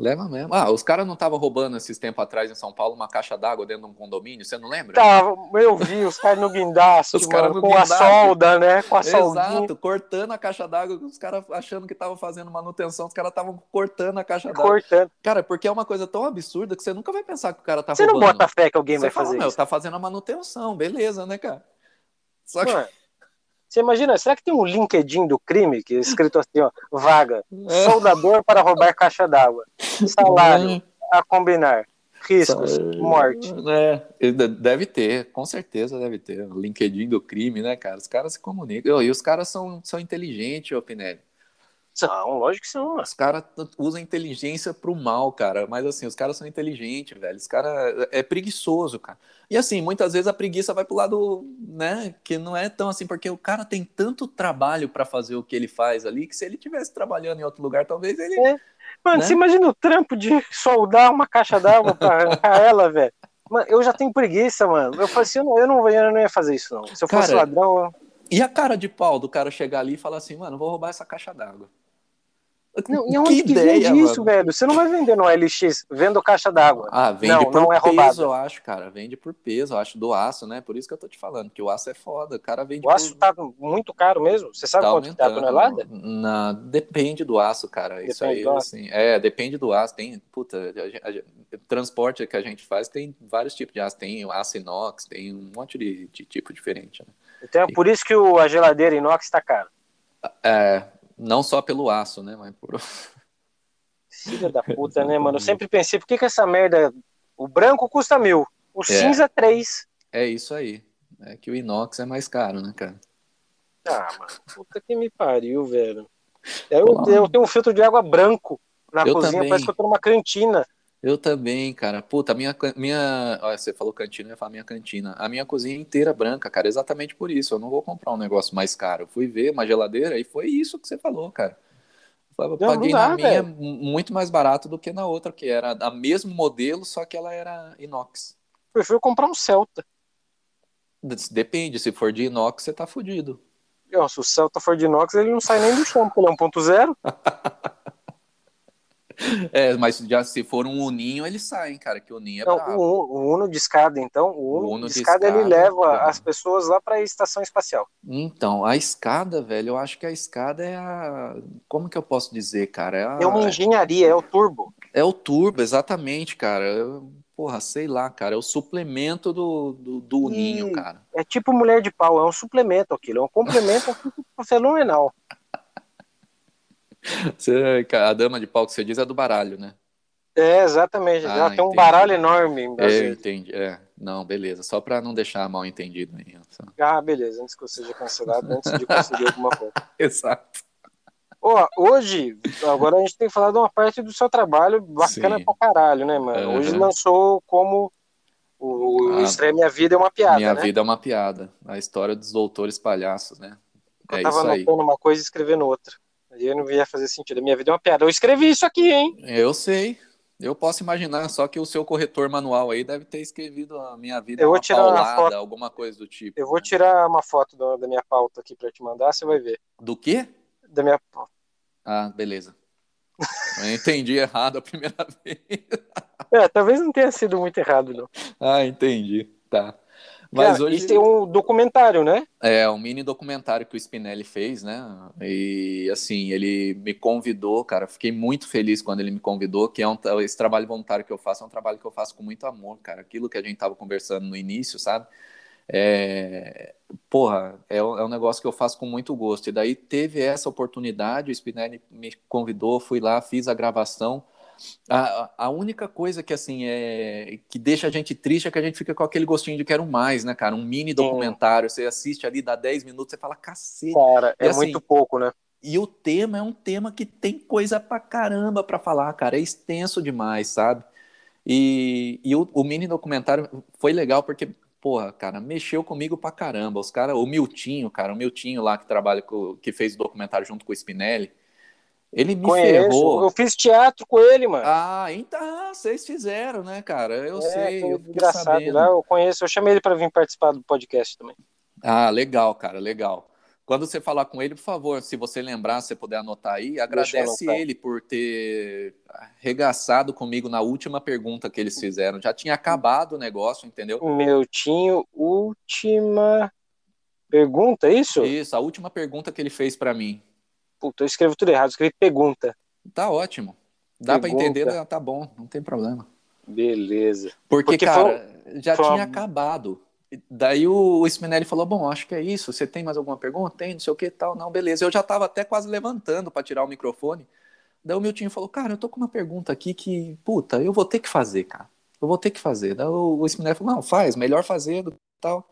Leva mesmo. Ah, os caras não estavam roubando esses tempos atrás em São Paulo uma caixa d'água dentro de um condomínio, você não lembra? Tava, eu vi os caras no guindaste, os mano, no com guindaste. a solda, né? Com a Exato, cortando a caixa d'água, os caras achando que estavam fazendo manutenção, os caras estavam cortando a caixa d'água. Cortando. Cara, porque é uma coisa tão absurda que você nunca vai pensar que o cara tá você roubando. Você não bota fé que alguém você vai fala, fazer meu, isso. tá fazendo a manutenção, beleza, né, cara? Só que... Mano. Você imagina, será que tem um LinkedIn do crime que é escrito assim, ó, vaga, é. soldador para roubar caixa d'água, salário a combinar, riscos, morte. É, deve ter, com certeza deve ter. O LinkedIn do crime, né, cara? Os caras se comunicam. E os caras são, são inteligentes, ô Pinelli. São, lógico que são. Os caras usam inteligência pro mal, cara. Mas assim, os caras são inteligentes, velho. Os caras é preguiçoso, cara. E assim, muitas vezes a preguiça vai pro lado, né, que não é tão assim, porque o cara tem tanto trabalho para fazer o que ele faz ali, que se ele tivesse trabalhando em outro lugar, talvez ele. É. Mano, né? você imagina o trampo de soldar uma caixa d'água pra arrancar ela, velho. Mano, eu já tenho preguiça, mano. Eu falei assim, eu não, eu não, eu não ia fazer isso, não. Se eu fosse ladrão. Eu... E a cara de pau do cara chegar ali e falar assim, mano, vou roubar essa caixa d'água. Não, e onde que, que ideia, vende isso, velho? Você não vai vender no LX, vendo caixa d'água. Ah, vende não, por não é peso, roubado. eu acho, cara. Vende por peso, eu acho, do aço, né? Por isso que eu tô te falando, que o aço é foda. O cara vende. O aço tá muito caro mesmo? Você sabe tá quanto tá a tonelada? Na... Depende do aço, cara. Depende isso aí, assim. É, depende do aço. Tem, puta, a, a, a, transporte que a gente faz tem vários tipos de aço. Tem aço inox, tem um monte de, de tipo diferente, né? Então é por isso que o, a geladeira inox tá cara. É, não só pelo aço, né? Mas por. Filha da puta, né, mano? Eu sempre pensei, por que, que essa merda. O branco custa mil, o é. cinza três. É isso aí. É que o inox é mais caro, né, cara? Ah, mano, puta que me pariu, velho. Eu, eu tenho um filtro de água branco na eu cozinha, também. parece que eu tô numa cantina. Eu também, cara. Puta, minha, minha. Olha, você falou cantina, eu ia falar minha cantina. A minha cozinha inteira branca, cara, exatamente por isso. Eu não vou comprar um negócio mais caro. Eu fui ver uma geladeira e foi isso que você falou, cara. Eu paguei dá, na minha velho. muito mais barato do que na outra, que era a mesmo modelo, só que ela era inox. Prefiro comprar um Celta. Depende, se for de inox, você tá fudido. Não, se o Celta for de inox, ele não sai nem do chão, porque ele é 1.0. É, mas já se for um uninho, ele sai, cara, que o uninho é Não, o, o, Uno de escada, então, o Uno, o Uno ele leva é. as pessoas lá para a estação espacial. Então, a escada, velho, eu acho que a escada é a... Como que eu posso dizer, cara? É, a... é uma engenharia, é o turbo. É o turbo, exatamente, cara. Porra, sei lá, cara, é o suplemento do, do, do uninho, cara. É tipo mulher de pau, é um suplemento aquilo, é um complemento fenomenal. Você, a dama de pau que você diz é do baralho, né? É, exatamente. Ah, Ela tem um baralho enorme. É, entendi. É, não, beleza. Só para não deixar mal entendido aí. Ah, beleza. Antes que eu seja cancelado, antes de conseguir alguma coisa. Exato. Ó, hoje, agora a gente tem falado uma parte do seu trabalho bacana Sim. pra caralho, né, mano? Uhum. Hoje lançou como o, ah, Minha Vida é uma piada. Minha né? Vida é uma piada. A história dos doutores palhaços, né? Eu é tava anotando uma coisa e escrevendo outra. Aí não ia fazer sentido. A minha vida é uma piada. Eu escrevi isso aqui, hein? Eu sei. Eu posso imaginar, só que o seu corretor manual aí deve ter escrevido a minha vida eu vou tirar paulada, uma foto, alguma coisa do tipo. Eu vou né? tirar uma foto da, da minha pauta aqui para te mandar, você vai ver. Do quê? Da minha pauta. Ah, beleza. Eu entendi errado a primeira vez. É, talvez não tenha sido muito errado, não. Ah, entendi. Tá. Mas Cara, hoje isso tem um documentário, né? É, um mini documentário que o Spinelli fez, né? E assim, ele me convidou, cara. Fiquei muito feliz quando ele me convidou, que é um, esse trabalho voluntário que eu faço, é um trabalho que eu faço com muito amor, cara. Aquilo que a gente tava conversando no início, sabe? É, porra, é, é um negócio que eu faço com muito gosto. E daí teve essa oportunidade, o Spinelli me convidou, fui lá, fiz a gravação. A, a única coisa que assim é que deixa a gente triste é que a gente fica com aquele gostinho de quero mais, né, cara? Um mini documentário, você assiste ali, dá 10 minutos, você fala, cacete. Cara, é assim, muito pouco, né? E o tema é um tema que tem coisa pra caramba pra falar, cara. É extenso demais, sabe? E, e o, o mini documentário foi legal porque, porra, cara, mexeu comigo pra caramba. Os caras, o Miltinho, cara, o Miltinho lá que trabalha com, que fez o documentário junto com o Spinelli, ele me Conheço. ferrou. Eu fiz teatro com ele, mano. Ah, então vocês fizeram, né, cara? Eu é, sei, eu engraçado, sabendo. Né? Eu conheço, eu chamei ele para vir participar do podcast também. Ah, legal, cara, legal. Quando você falar com ele, por favor, se você lembrar, se você puder anotar aí, agradece ele por ter arregaçado comigo na última pergunta que eles fizeram. Já tinha acabado o negócio, entendeu? Meu tinha última pergunta, é isso? Isso, a última pergunta que ele fez para mim. Puta, eu escrevo tudo errado, eu escrevi pergunta. Tá ótimo. Dá para entender, tá bom, não tem problema. Beleza. Porque, Porque cara, foi... já foi... tinha acabado. Daí o Spinelli falou: Bom, acho que é isso. Você tem mais alguma pergunta? Tem, não sei o que tal. Não, beleza. Eu já tava até quase levantando para tirar o microfone. Daí o Miltinho falou: Cara, eu tô com uma pergunta aqui que, puta, eu vou ter que fazer, cara. Eu vou ter que fazer. Daí o Spinelli falou: Não, faz, melhor fazer do tal.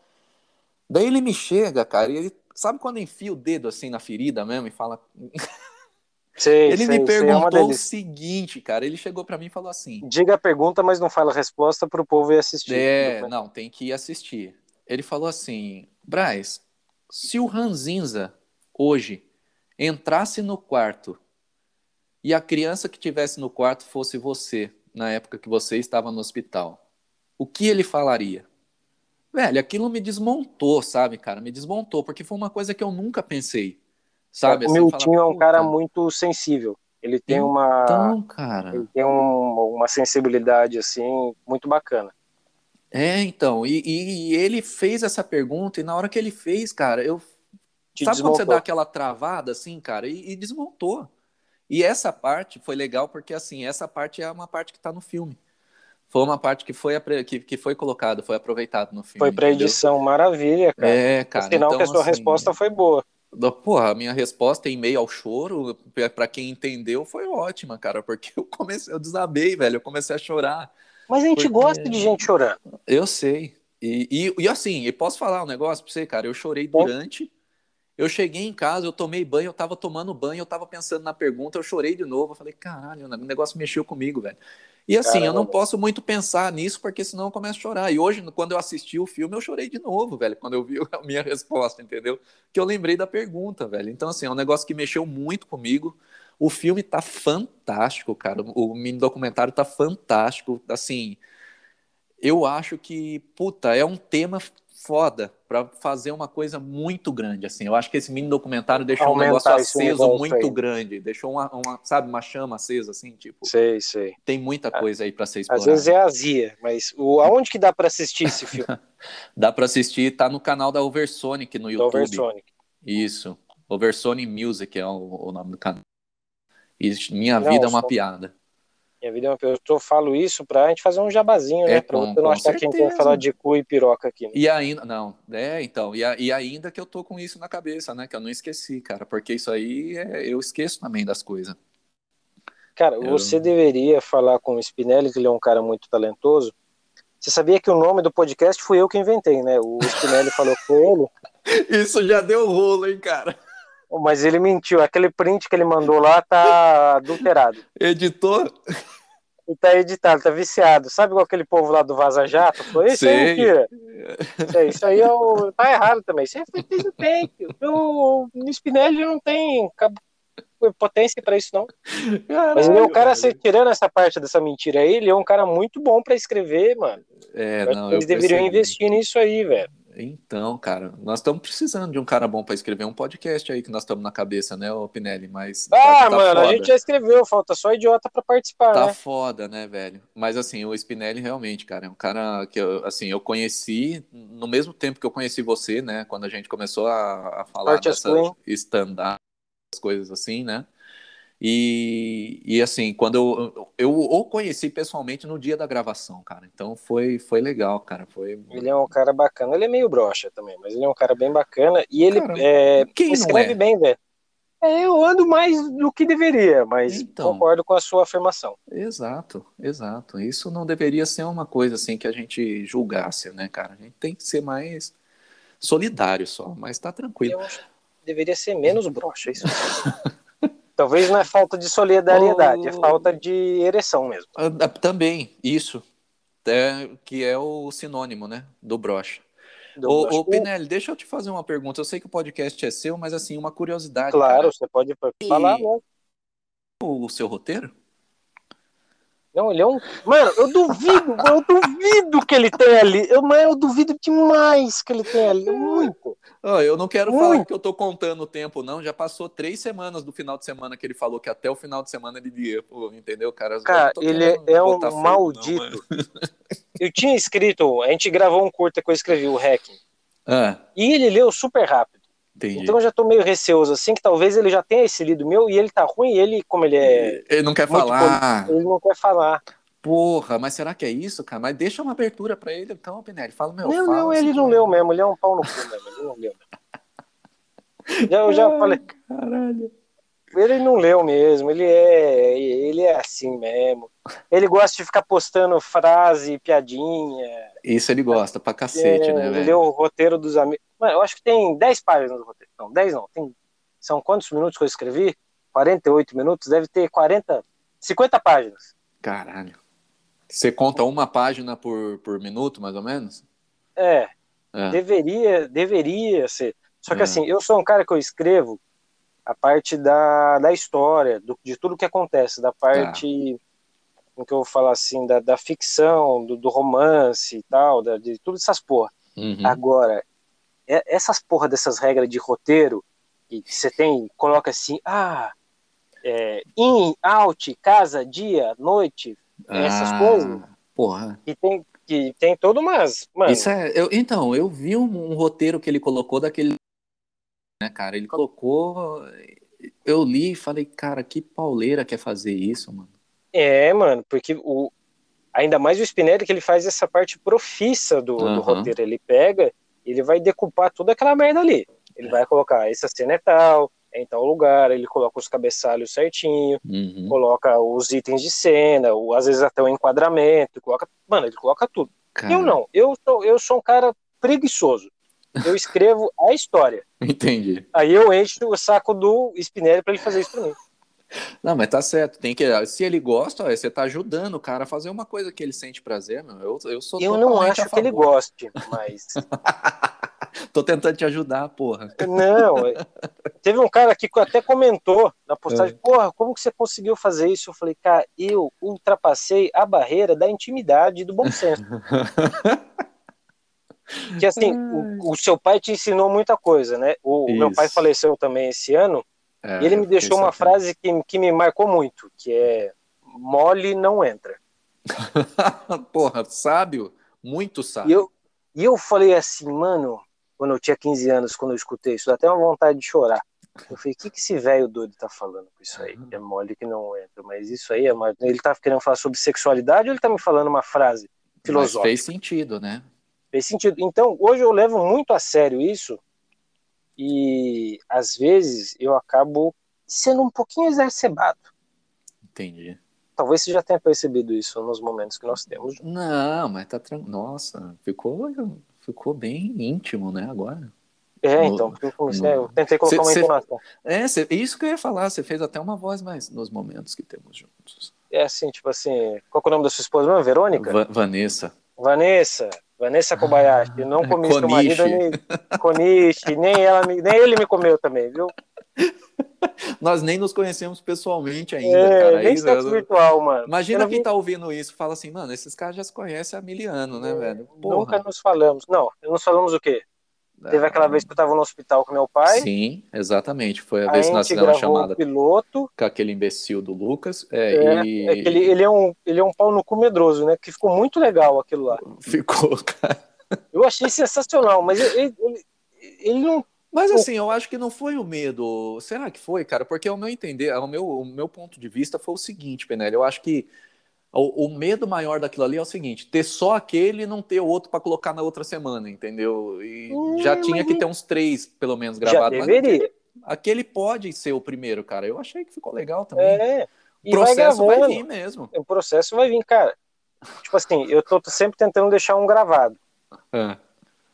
Daí ele me chega, cara, e ele Sabe quando enfia o dedo assim na ferida mesmo e fala. Sei, ele sei, me é perguntou é o seguinte, cara. Ele chegou para mim e falou assim: Diga a pergunta, mas não fala a resposta para o povo ir assistir. É, não, tem que ir assistir. Ele falou assim: Braz, se o Ranzinza hoje entrasse no quarto e a criança que tivesse no quarto fosse você, na época que você estava no hospital, o que ele falaria? Velho, aquilo me desmontou, sabe, cara? Me desmontou, porque foi uma coisa que eu nunca pensei. Sabe? Assim, o Miltinho é um cara muito sensível. Ele tem então, uma. Cara. Ele tem um, uma sensibilidade, assim, muito bacana. É, então. E, e, ele fez essa pergunta, e na hora que ele fez, cara, eu. Te Sabe desmontou. quando você dá aquela travada, assim, cara? E, e, desmontou. E essa parte foi legal, porque, assim, essa parte é uma parte que tá no filme. Foi uma parte que foi, que, que foi colocada, foi aproveitada no filme. Foi pra edição, maravilha, cara. É, cara. Sinal então, que a sua assim, resposta foi boa. Porra, a minha resposta em meio ao choro, para quem entendeu, foi ótima, cara, porque eu comecei, eu desabei, velho, eu comecei a chorar. Mas a gente porque... gosta de gente chorando. Eu sei. E, e, e assim, e posso falar um negócio pra você, cara, eu chorei durante. Eu cheguei em casa, eu tomei banho, eu tava tomando banho, eu tava pensando na pergunta, eu chorei de novo. Eu falei, caralho, o negócio mexeu comigo, velho. E assim, Caramba. eu não posso muito pensar nisso, porque senão eu começo a chorar. E hoje, quando eu assisti o filme, eu chorei de novo, velho, quando eu vi a minha resposta, entendeu? Que eu lembrei da pergunta, velho. Então, assim, é um negócio que mexeu muito comigo. O filme tá fantástico, cara. O mini documentário tá fantástico. Assim, eu acho que, puta, é um tema foda para fazer uma coisa muito grande, assim. Eu acho que esse mini documentário deixou Aumentar um negócio aceso muito aí. grande, deixou uma, uma, sabe, uma chama acesa, assim, tipo. Sei, sei. Tem muita coisa aí para ser explorada. Às vezes é azia, mas o, aonde que dá para assistir esse filme? dá para assistir, tá no canal da Oversonic no YouTube. Oversonic. Isso. Oversonic Music é o, o nome do canal. E Minha Não, Vida é uma piada. Minha vida é uma Eu falo isso pra gente fazer um jabazinho, é, né? Pra você não achar que a gente vai falar de cu e piroca aqui. Né? E ainda, não, é, então, e, a, e, ainda que eu tô com isso na cabeça, né? Que eu não esqueci, cara, porque isso aí é, eu esqueço também das coisas. Cara, eu... você deveria falar com o Spinelli, que ele é um cara muito talentoso. Você sabia que o nome do podcast fui eu que inventei, né? O Spinelli falou com ele. Isso já deu rolo, hein, cara? Mas ele mentiu. Aquele print que ele mandou lá tá adulterado. Editor? E tá editado, tá viciado. Sabe igual aquele povo lá do Vaza Jato? Foi isso aí, mentira. Isso aí, isso aí é o... tá errado também. Isso aí foi feito bem. O, o Spinelli não tem potência para isso, não. Caralho, Mas ele é um cara, tirando essa parte dessa mentira aí, ele é um cara muito bom para escrever, mano. É, não, eles deveriam investir nisso aí, velho. Então, cara, nós estamos precisando de um cara bom para escrever um podcast aí que nós estamos na cabeça, né, o Pinelli? Mas. Ah, tá, tá mano, foda. a gente já escreveu, falta só idiota para participar. Tá né? foda, né, velho? Mas assim, o Spinelli realmente, cara, é um cara que eu, assim, eu conheci no mesmo tempo que eu conheci você, né? Quando a gente começou a, a falar Parte dessa stand-up, coisas assim, né? E, e assim, quando eu, eu o conheci pessoalmente no dia da gravação, cara. Então foi, foi legal, cara. Foi... Ele é um cara bacana. Ele é meio broxa também, mas ele é um cara bem bacana. E ele cara, é, escreve é? bem, velho. É, eu ando mais do que deveria, mas então, concordo com a sua afirmação. Exato, exato. Isso não deveria ser uma coisa assim que a gente julgasse, né, cara? A gente tem que ser mais solidário só, mas tá tranquilo. Eu acho que deveria ser menos broxa, isso. Talvez não é falta de solidariedade, é falta de ereção mesmo. Também, isso. É, que é o sinônimo, né? Do brocha. Do ô, ô, Pinelli, deixa eu te fazer uma pergunta. Eu sei que o podcast é seu, mas assim, uma curiosidade. Claro, cara. você pode falar, né? O seu roteiro? Não, ele é um. Mano, eu duvido, eu duvido que ele tenha ali. Eu, mas eu duvido demais que ele tenha ali. Muito. Oh, eu não quero Muito. falar que eu tô contando o tempo, não. Já passou três semanas do final de semana que ele falou que até o final de semana ele ia, entendeu, cara? Cara, ele é um fogo, maldito. Não, eu tinha escrito, a gente gravou um curta que eu escrevi, o Hacking. Ah. E ele leu super rápido. Entendi. Então eu já tô meio receoso, assim, que talvez ele já tenha esse lido meu e ele tá ruim, e ele, como ele é. Ele não quer falar. ele não quer falar. Porra, mas será que é isso, cara? Mas deixa uma abertura pra ele, então, Pinelli. Fala, meu. Não, fala, não, ele não leu mesmo, ele é um pau no cu mesmo, ele não leu já, eu já Ai, falei. Caralho. Ele não leu mesmo, ele é, ele é assim mesmo. Ele gosta de ficar postando frase, piadinha. Isso ele gosta pra cacete, é, né, velho? Ele leu o roteiro dos amigos. Mano, eu acho que tem 10 páginas no roteiro. Não, 10 não. Tem... São quantos minutos que eu escrevi? 48 minutos? Deve ter 40, 50 páginas. Caralho. Você conta uma página por, por minuto, mais ou menos? É. é. Deveria, deveria ser. Só que é. assim, eu sou um cara que eu escrevo a parte da, da história, do, de tudo que acontece, da parte, tá. como que eu vou falar assim, da, da ficção, do, do romance e tal, da, de tudo essas porra. Uhum. Agora, essas porra dessas regras de roteiro, que você tem, coloca assim, ah, é, in, out, casa, dia, noite, essas ah, coisas. Porra. E tem, que tem todo umas. Mano. Isso é, eu, então, eu vi um, um, roteiro que ele colocou daquele. Né, cara? Ele colocou. Eu li e falei, cara, que pauleira quer fazer isso, mano. É, mano, porque o. Ainda mais o Spinelli que ele faz essa parte profissa do, uhum. do roteiro. Ele pega, ele vai decupar toda aquela merda ali. Ele é. vai colocar essa cena é tal, em tal lugar, ele coloca os cabeçalhos certinho, uhum. coloca os itens de cena, ou às vezes até o enquadramento, coloca, mano, ele coloca tudo. Cara. Eu não, eu sou, eu sou um cara preguiçoso. Eu escrevo a história. Entendi. Aí eu encho o saco do Spinelli para ele fazer isso pra mim. Não, mas tá certo. Tem que, se ele gosta, ó, você tá ajudando o cara a fazer uma coisa que ele sente prazer, meu. Eu, eu sou Eu não acho que ele goste, mas Tô tentando te ajudar, porra. Não, é, teve um cara aqui que até comentou na postagem, é. porra, como que você conseguiu fazer isso? Eu falei, cara, eu ultrapassei a barreira da intimidade e do bom senso. que assim, o, o, seu pai te ensinou muita coisa, né? O, o meu pai faleceu também esse ano, é, e ele me deixou uma frase que, que me marcou muito, que é mole não entra. porra, sábio, muito sábio. E eu, e eu falei assim, mano, quando eu tinha 15 anos, quando eu escutei isso, dá até uma vontade de chorar. Eu falei, o que, que esse velho doido tá falando com isso aí? É mole que não entra, mas isso aí é mais... Ele tá querendo falar sobre sexualidade ou ele tá me falando uma frase filosófica? Mas fez sentido, né? Fez sentido. Então, hoje eu levo muito a sério isso e às vezes eu acabo sendo um pouquinho exacerbado. Entendi. Talvez você já tenha percebido isso nos momentos que nós temos. Não, mas tá tranquilo. Nossa, ficou ficou bem íntimo, né, agora. É, no, então, eu, comecei, no... eu tentei colocar cê, uma entonação. É, cê, isso que eu ia falar, você fez até uma voz mais nos momentos que temos juntos. É assim, tipo assim, qual é o nome da sua esposa mesmo? Verônica? Va Vanessa. Vanessa, Vanessa Kobayashi, eu não comi seu marido, nem Konishi, nem, ela, nem ele me comeu também, viu? Nós nem nos conhecemos pessoalmente ainda, é, cara. Nem sexo virtual, mano. Imagina quem vi... tá ouvindo isso fala assim, mano, esses caras já se conhecem há mil anos, né, é, velho? Porra. Nunca nos falamos. Não, nos falamos o quê? É. Teve aquela vez que eu tava no hospital com meu pai. Sim, exatamente. Foi a, a vez que nós fizemos a chamada piloto. com aquele imbecil do Lucas. É, é, e... é ele, ele, é um, ele é um pau no cu medroso, né? Que ficou muito legal aquilo lá. Ficou, cara. Eu achei sensacional, mas ele, ele, ele não mas assim, eu acho que não foi o medo. Será que foi, cara? Porque o meu entender, o meu, o meu ponto de vista foi o seguinte, Penelli. Eu acho que o, o medo maior daquilo ali é o seguinte: ter só aquele e não ter o outro para colocar na outra semana, entendeu? E hum, já tinha que ter uns três, pelo menos, gravados. Já deveria. Aquele, pode ser o primeiro, cara. Eu achei que ficou legal também. É. O processo vai, vai, vir mesmo. O processo vai vir, cara. Tipo assim, eu tô sempre tentando deixar um gravado. É.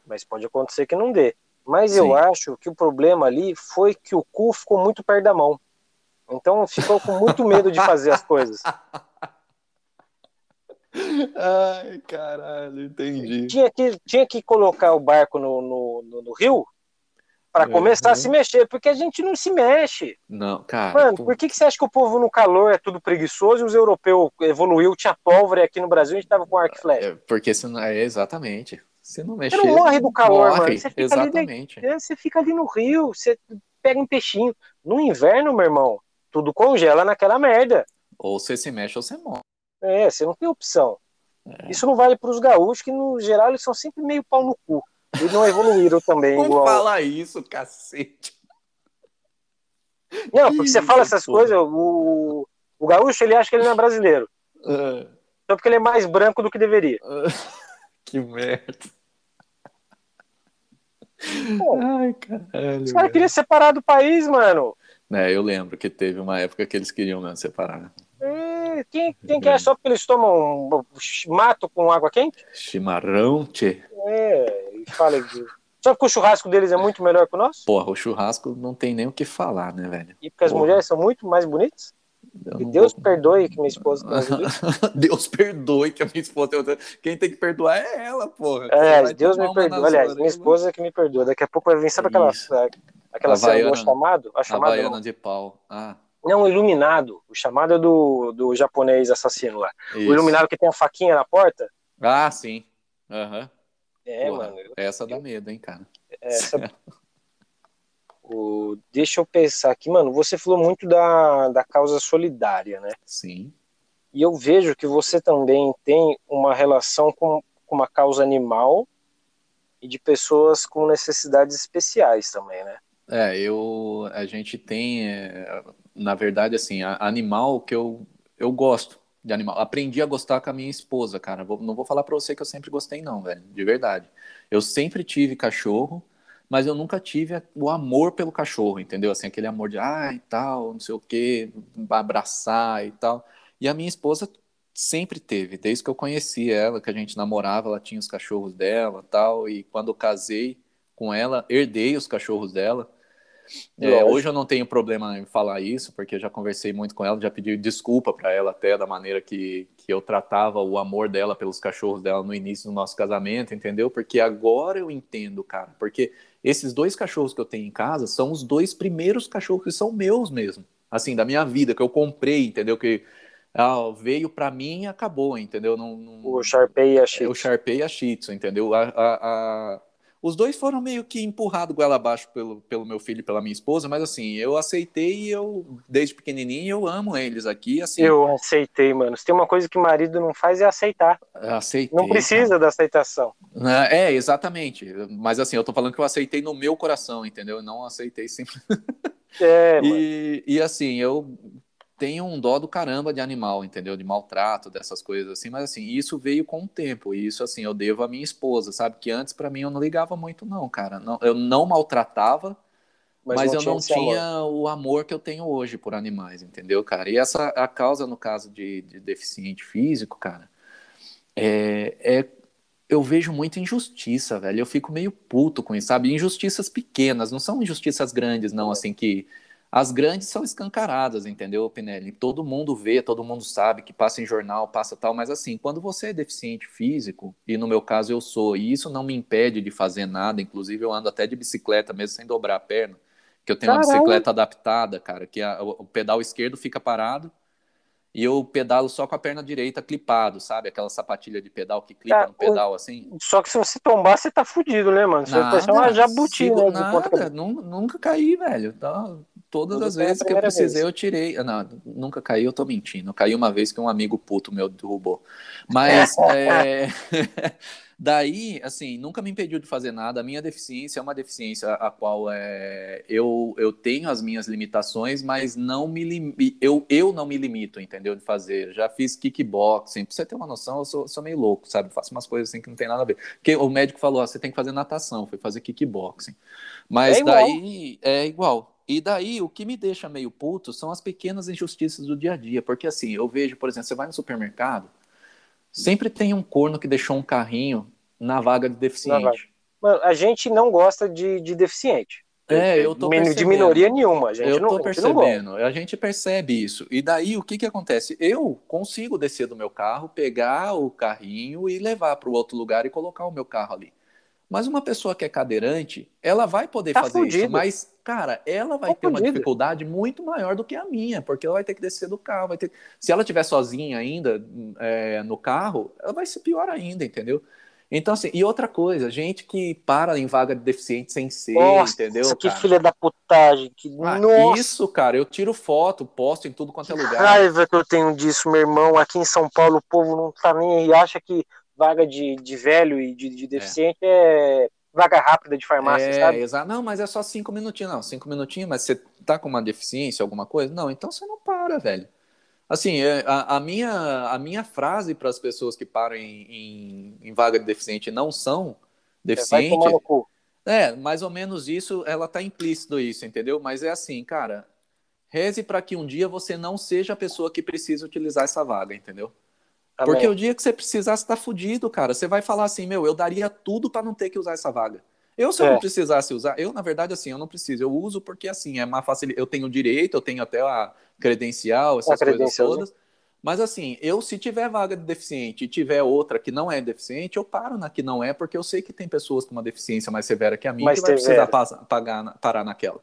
Mas pode acontecer que não dê. Mas Sim. eu acho que o problema ali foi que o cu ficou muito perto da mão. Então ficou com muito medo de fazer as coisas. Ai, caralho, entendi. Tinha que, tinha que colocar o barco no, no, no, no rio para começar uhum. a se mexer, porque a gente não se mexe. Não, cara. Mano, por que, que você acha que o povo no calor é tudo preguiçoso e os europeus evoluiu, tinha pólvora aqui no Brasil a gente tava com arco e flecha? É, porque senão, é exatamente. Se não mexer. Você não morre do calor, morre, mano. Você fica, exatamente. Ali, você fica ali no rio, você pega um peixinho. No inverno, meu irmão, tudo congela naquela merda. Ou você se mexe ou você morre. É, você não tem opção. É. Isso não vale para os gaúchos, que no geral eles são sempre meio pau no cu. E não evoluíram também. Não igual... fala isso, cacete. Não, porque você fala essas porra. coisas, o, o gaúcho ele acha que ele não é brasileiro. Uh. Só porque ele é mais branco do que deveria. Uh. Que merda. Pô, Ai, caralho. Os caras queriam separar do país, mano. É, eu lembro que teve uma época que eles queriam mesmo separar. É, quem, quem quer só porque eles tomam mato com água quente? Chimarrão, tchê. É, e fala Só porque o churrasco deles é muito melhor que o nosso? Porra, o churrasco não tem nem o que falar, né, velho? E porque Porra. as mulheres são muito mais bonitas? E Deus vou... perdoe que minha esposa Deus perdoe que a minha esposa Quem tem que perdoar é ela, porra. É, Deus me perdoe. Aliás, minha esposa é que me perdoa. Daqui a pouco vai vir, sabe aquela, aquela cena do chamado? A chamada Havaiana de pau. Ah. Não, o iluminado. O chamado é do, do japonês assassino lá. Isso. O iluminado que tem a faquinha na porta. Ah, sim. Uhum. É, Porra, mano. Essa dá medo, hein, cara. Essa... O, deixa eu pensar aqui, mano. Você falou muito da, da causa solidária, né? Sim. E eu vejo que você também tem uma relação com, com uma causa animal e de pessoas com necessidades especiais também, né? É, eu, a gente tem, é, na verdade, assim, animal que eu, eu gosto de animal. Aprendi a gostar com a minha esposa, cara. Vou, não vou falar pra você que eu sempre gostei, não, velho, de verdade. Eu sempre tive cachorro, mas eu nunca tive o amor pelo cachorro, entendeu? Assim, aquele amor de, ah, e tal, não sei o quê, abraçar e tal. E a minha esposa sempre teve, desde que eu conheci ela, que a gente namorava, ela tinha os cachorros dela tal, e quando eu casei com ela, herdei os cachorros dela. É, hoje eu não tenho problema em falar isso, porque eu já conversei muito com ela, já pedi desculpa para ela até da maneira que, que eu tratava o amor dela pelos cachorros dela no início do nosso casamento, entendeu? Porque agora eu entendo, cara, porque esses dois cachorros que eu tenho em casa são os dois primeiros cachorros que são meus mesmo, assim, da minha vida, que eu comprei, entendeu? Que ah, veio para mim e acabou, entendeu? Não, não... O Sharpei e a Shih é, O Sharpei e a Shih Tzu, entendeu? A, a, a... Os dois foram meio que empurrados goela abaixo pelo, pelo meu filho e pela minha esposa, mas assim, eu aceitei e eu, desde pequenininho, eu amo eles aqui, assim. Eu aceitei, mano. Se tem uma coisa que marido não faz é aceitar. Aceitei. Não precisa cara. da aceitação. É, exatamente. Mas assim, eu tô falando que eu aceitei no meu coração, entendeu? Eu não aceitei sempre. É, e, e assim, eu tenho um dó do caramba de animal, entendeu? De maltrato, dessas coisas assim, mas assim, isso veio com o tempo, e isso assim, eu devo à minha esposa, sabe? Que antes para mim eu não ligava muito não, cara. Não, eu não maltratava, mas, mas não eu não tinha amor. o amor que eu tenho hoje por animais, entendeu, cara? E essa a causa no caso de, de deficiente físico, cara, é, é eu vejo muita injustiça, velho. Eu fico meio puto com isso, sabe? Injustiças pequenas, não são injustiças grandes, não, assim, que as grandes são escancaradas, entendeu, Pinelli? Todo mundo vê, todo mundo sabe que passa em jornal, passa tal, mas assim, quando você é deficiente físico, e no meu caso eu sou, e isso não me impede de fazer nada, inclusive eu ando até de bicicleta mesmo sem dobrar a perna, que eu tenho Caramba. uma bicicleta adaptada, cara, que a, o pedal esquerdo fica parado, e eu pedalo só com a perna direita clipado, sabe? Aquela sapatilha de pedal que clipa é, no pedal assim. Só que se você tombar, você tá fudido, né, mano? Você nada, uma jabuti, né? Nada, nunca caí, velho. Tá, todas Tudo as vezes que eu precisei, vez. eu tirei. Não, nunca caí, eu tô mentindo. Caí uma vez que um amigo puto meu derrubou. Mas é... Daí, assim, nunca me impediu de fazer nada. A minha deficiência é uma deficiência a qual é, eu, eu tenho as minhas limitações, mas não me lim, eu, eu não me limito, entendeu? De fazer. Já fiz kickboxing. Pra você ter uma noção, eu sou, sou meio louco, sabe? Faço umas coisas assim que não tem nada a ver. Porque o médico falou: ah, você tem que fazer natação, foi fazer kickboxing. Mas é daí é igual. E daí, o que me deixa meio puto são as pequenas injustiças do dia a dia. Porque assim, eu vejo, por exemplo, você vai no supermercado. Sempre tem um corno que deixou um carrinho na vaga de deficiente. Mano, a gente não gosta de, de deficiente. É, eu tô percebendo. De minoria nenhuma. A gente eu tô não, percebendo. A gente percebe isso. E daí, o que que acontece? Eu consigo descer do meu carro, pegar o carrinho e levar para o outro lugar e colocar o meu carro ali. Mas uma pessoa que é cadeirante, ela vai poder tá fazer fudido. isso, mas, cara, ela vai tá ter fudido. uma dificuldade muito maior do que a minha, porque ela vai ter que descer do carro, vai ter... se ela estiver sozinha ainda é, no carro, ela vai ser pior ainda, entendeu? Então, assim, e outra coisa, gente que para em vaga de deficiente sem ser, Nossa, entendeu? Que cara? filha da putagem. Que... Ah, Nossa. Isso, cara, eu tiro foto, posto em tudo quanto é lugar. raiva que eu tenho disso, meu irmão. Aqui em São Paulo, o povo não tá nem aí, acha que vaga de, de velho e de, de deficiente é. é vaga rápida de farmácia, é, sabe? Exato. Não, mas é só cinco minutinhos, não. Cinco minutinhos, mas você tá com uma deficiência, alguma coisa? Não, então você não para, velho. Assim, é, a, a, minha, a minha frase para as pessoas que param em, em, em, vaga de deficiente não são deficientes. É, mais ou menos isso, ela tá implícito isso, entendeu? Mas é assim, cara, reze para que um dia você não seja a pessoa que precisa utilizar essa vaga, entendeu? Amém. Porque o dia que você precisar, você tá fudido, cara. Você vai falar assim, meu, eu daria tudo para não ter que usar essa vaga. Eu, se é. eu não precisasse usar, eu, na verdade, assim, eu não preciso. Eu uso porque, assim, é uma facilidade. Eu tenho direito, eu tenho até a credencial, essas a coisas todas. Né? Mas, assim, eu, se tiver vaga de deficiente e tiver outra que não é deficiente, eu paro na que não é, porque eu sei que tem pessoas com uma deficiência mais severa que a minha mais que vai severa. precisar pagar, parar naquela.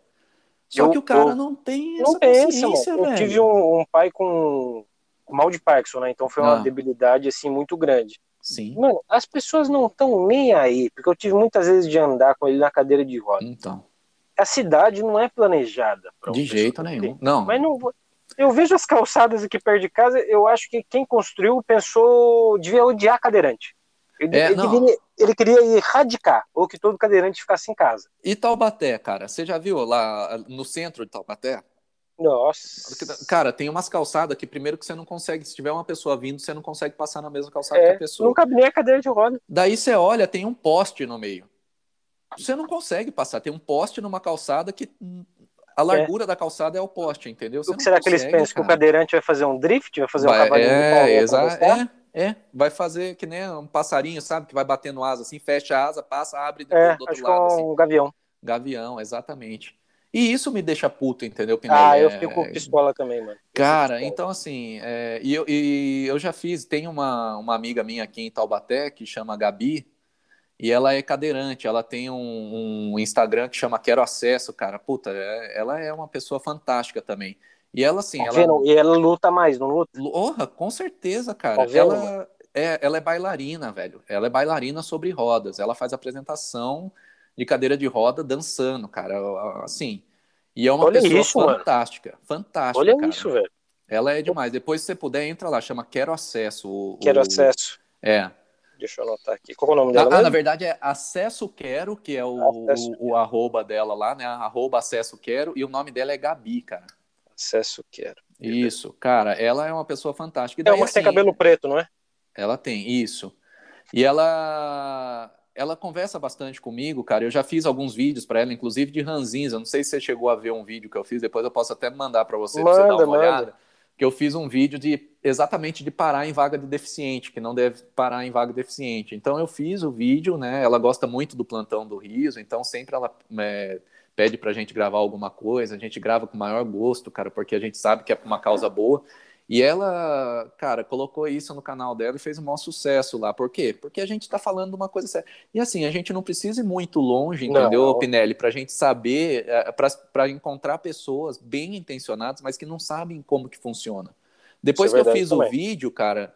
Só eu, que o cara eu, não tem não essa consciência, velho. Eu tive um, um pai com mal de Parkinson, né? Então foi uma ah. debilidade assim muito grande. Sim. Mano, as pessoas não estão nem aí, porque eu tive muitas vezes de andar com ele na cadeira de roda. Então. a cidade não é planejada. De jeito nenhum. Não. Mas não. Eu vejo as calçadas aqui perto de casa, eu acho que quem construiu pensou, devia odiar cadeirante. Ele, é, ele, queria, ele, queria, erradicar, ou que todo cadeirante ficasse em casa. E Taubaté, cara? Você já viu lá no centro de Taubaté? Nossa. Cara, tem umas calçadas que primeiro que você não consegue, se tiver uma pessoa vindo, você não consegue passar na mesma calçada é, que a pessoa. Não cabe nem a cadeira de roda. Daí você olha, tem um poste no meio. Você não consegue passar, tem um poste numa calçada que a largura é. da calçada é o poste, entendeu? Você o que será consegue, que eles pensam? Cara. Que o cadeirante vai fazer um drift? Vai fazer vai, um cavalinho é, exato, é, é, vai fazer que nem um passarinho, sabe? Que vai batendo asa assim, fecha a asa, passa, abre é, do outro acho lado. É um assim. gavião. Gavião, exatamente. E isso me deixa puto, entendeu, Pinelli? Ah, eu fico com pistola também, mano. Cara, então assim, é, e, eu, e eu já fiz, tem uma, uma amiga minha aqui em Taubaté que chama Gabi, e ela é cadeirante, ela tem um, um Instagram que chama Quero Acesso, cara. Puta, é, ela é uma pessoa fantástica também. E ela, assim. Tá ela... E ela luta mais, não luta? Porra, com certeza, cara. Tá ela, é, ela é bailarina, velho. Ela é bailarina sobre rodas. Ela faz apresentação de cadeira de roda dançando, cara. Assim. E é uma Olha pessoa isso, fantástica. Mano. Fantástica. Olha cara. isso, velho. Ela é demais. Depois, se você puder, entra lá, chama Quero Acesso. O, Quero o... Acesso. É. Deixa eu anotar aqui. Qual é o nome dela? Ah, na verdade é Acesso Quero, que é o, acesso o, o arroba dela lá, né? Arroba Acesso Quero, e o nome dela é Gabi, cara. Acesso Quero. Isso, cara, ela é uma pessoa fantástica. E daí, é uma que tem assim, cabelo preto, não é? Ela tem, isso. E ela ela conversa bastante comigo, cara. Eu já fiz alguns vídeos para ela, inclusive de ranzins. Eu não sei se você chegou a ver um vídeo que eu fiz, depois eu posso até mandar para você, manda, pra você dar uma manda. olhada. Que eu fiz um vídeo de exatamente de parar em vaga de deficiente, que não deve parar em vaga de deficiente. Então eu fiz o vídeo, né? Ela gosta muito do plantão do riso, então sempre ela é, pede pra gente gravar alguma coisa, a gente grava com o maior gosto, cara, porque a gente sabe que é uma causa boa. E ela, cara, colocou isso no canal dela e fez um maior sucesso lá. Por quê? Porque a gente tá falando de uma coisa séria. E assim, a gente não precisa ir muito longe, entendeu, não. Pinelli, pra gente saber, é, para encontrar pessoas bem intencionadas, mas que não sabem como que funciona. Depois é que eu fiz também. o vídeo, cara,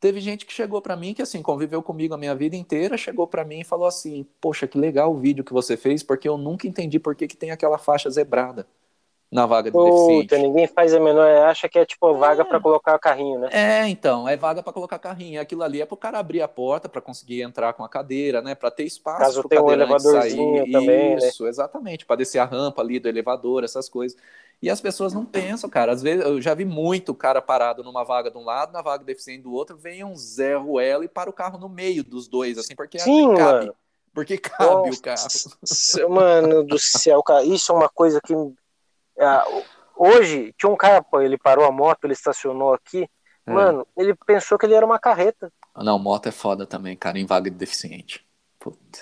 teve gente que chegou para mim, que assim, conviveu comigo a minha vida inteira, chegou para mim e falou assim: Poxa, que legal o vídeo que você fez, porque eu nunca entendi por que, que tem aquela faixa zebrada na vaga de Puta, deficiente. ninguém faz a menor, acha que é tipo vaga é. para colocar carrinho, né? É, então, é vaga para colocar carrinho. Aquilo ali é para o cara abrir a porta para conseguir entrar com a cadeira, né? Para ter espaço Caso tenha um elevadorzinho sair. também, Isso, né? exatamente, para descer a rampa ali do elevador, essas coisas. E as pessoas não pensam, cara. Às vezes eu já vi muito cara parado numa vaga de um lado, na vaga deficiente do outro, vem um Zé Ruela e para o carro no meio dos dois, assim, porque Sim, cabe. Mano. Porque cabe Nossa, o carro. Mano do céu, cara. Isso é uma coisa que. É, hoje, tinha um cara, ele parou a moto, ele estacionou aqui. É. Mano, ele pensou que ele era uma carreta. Não, moto é foda também, cara, em vaga de deficiente. Puta.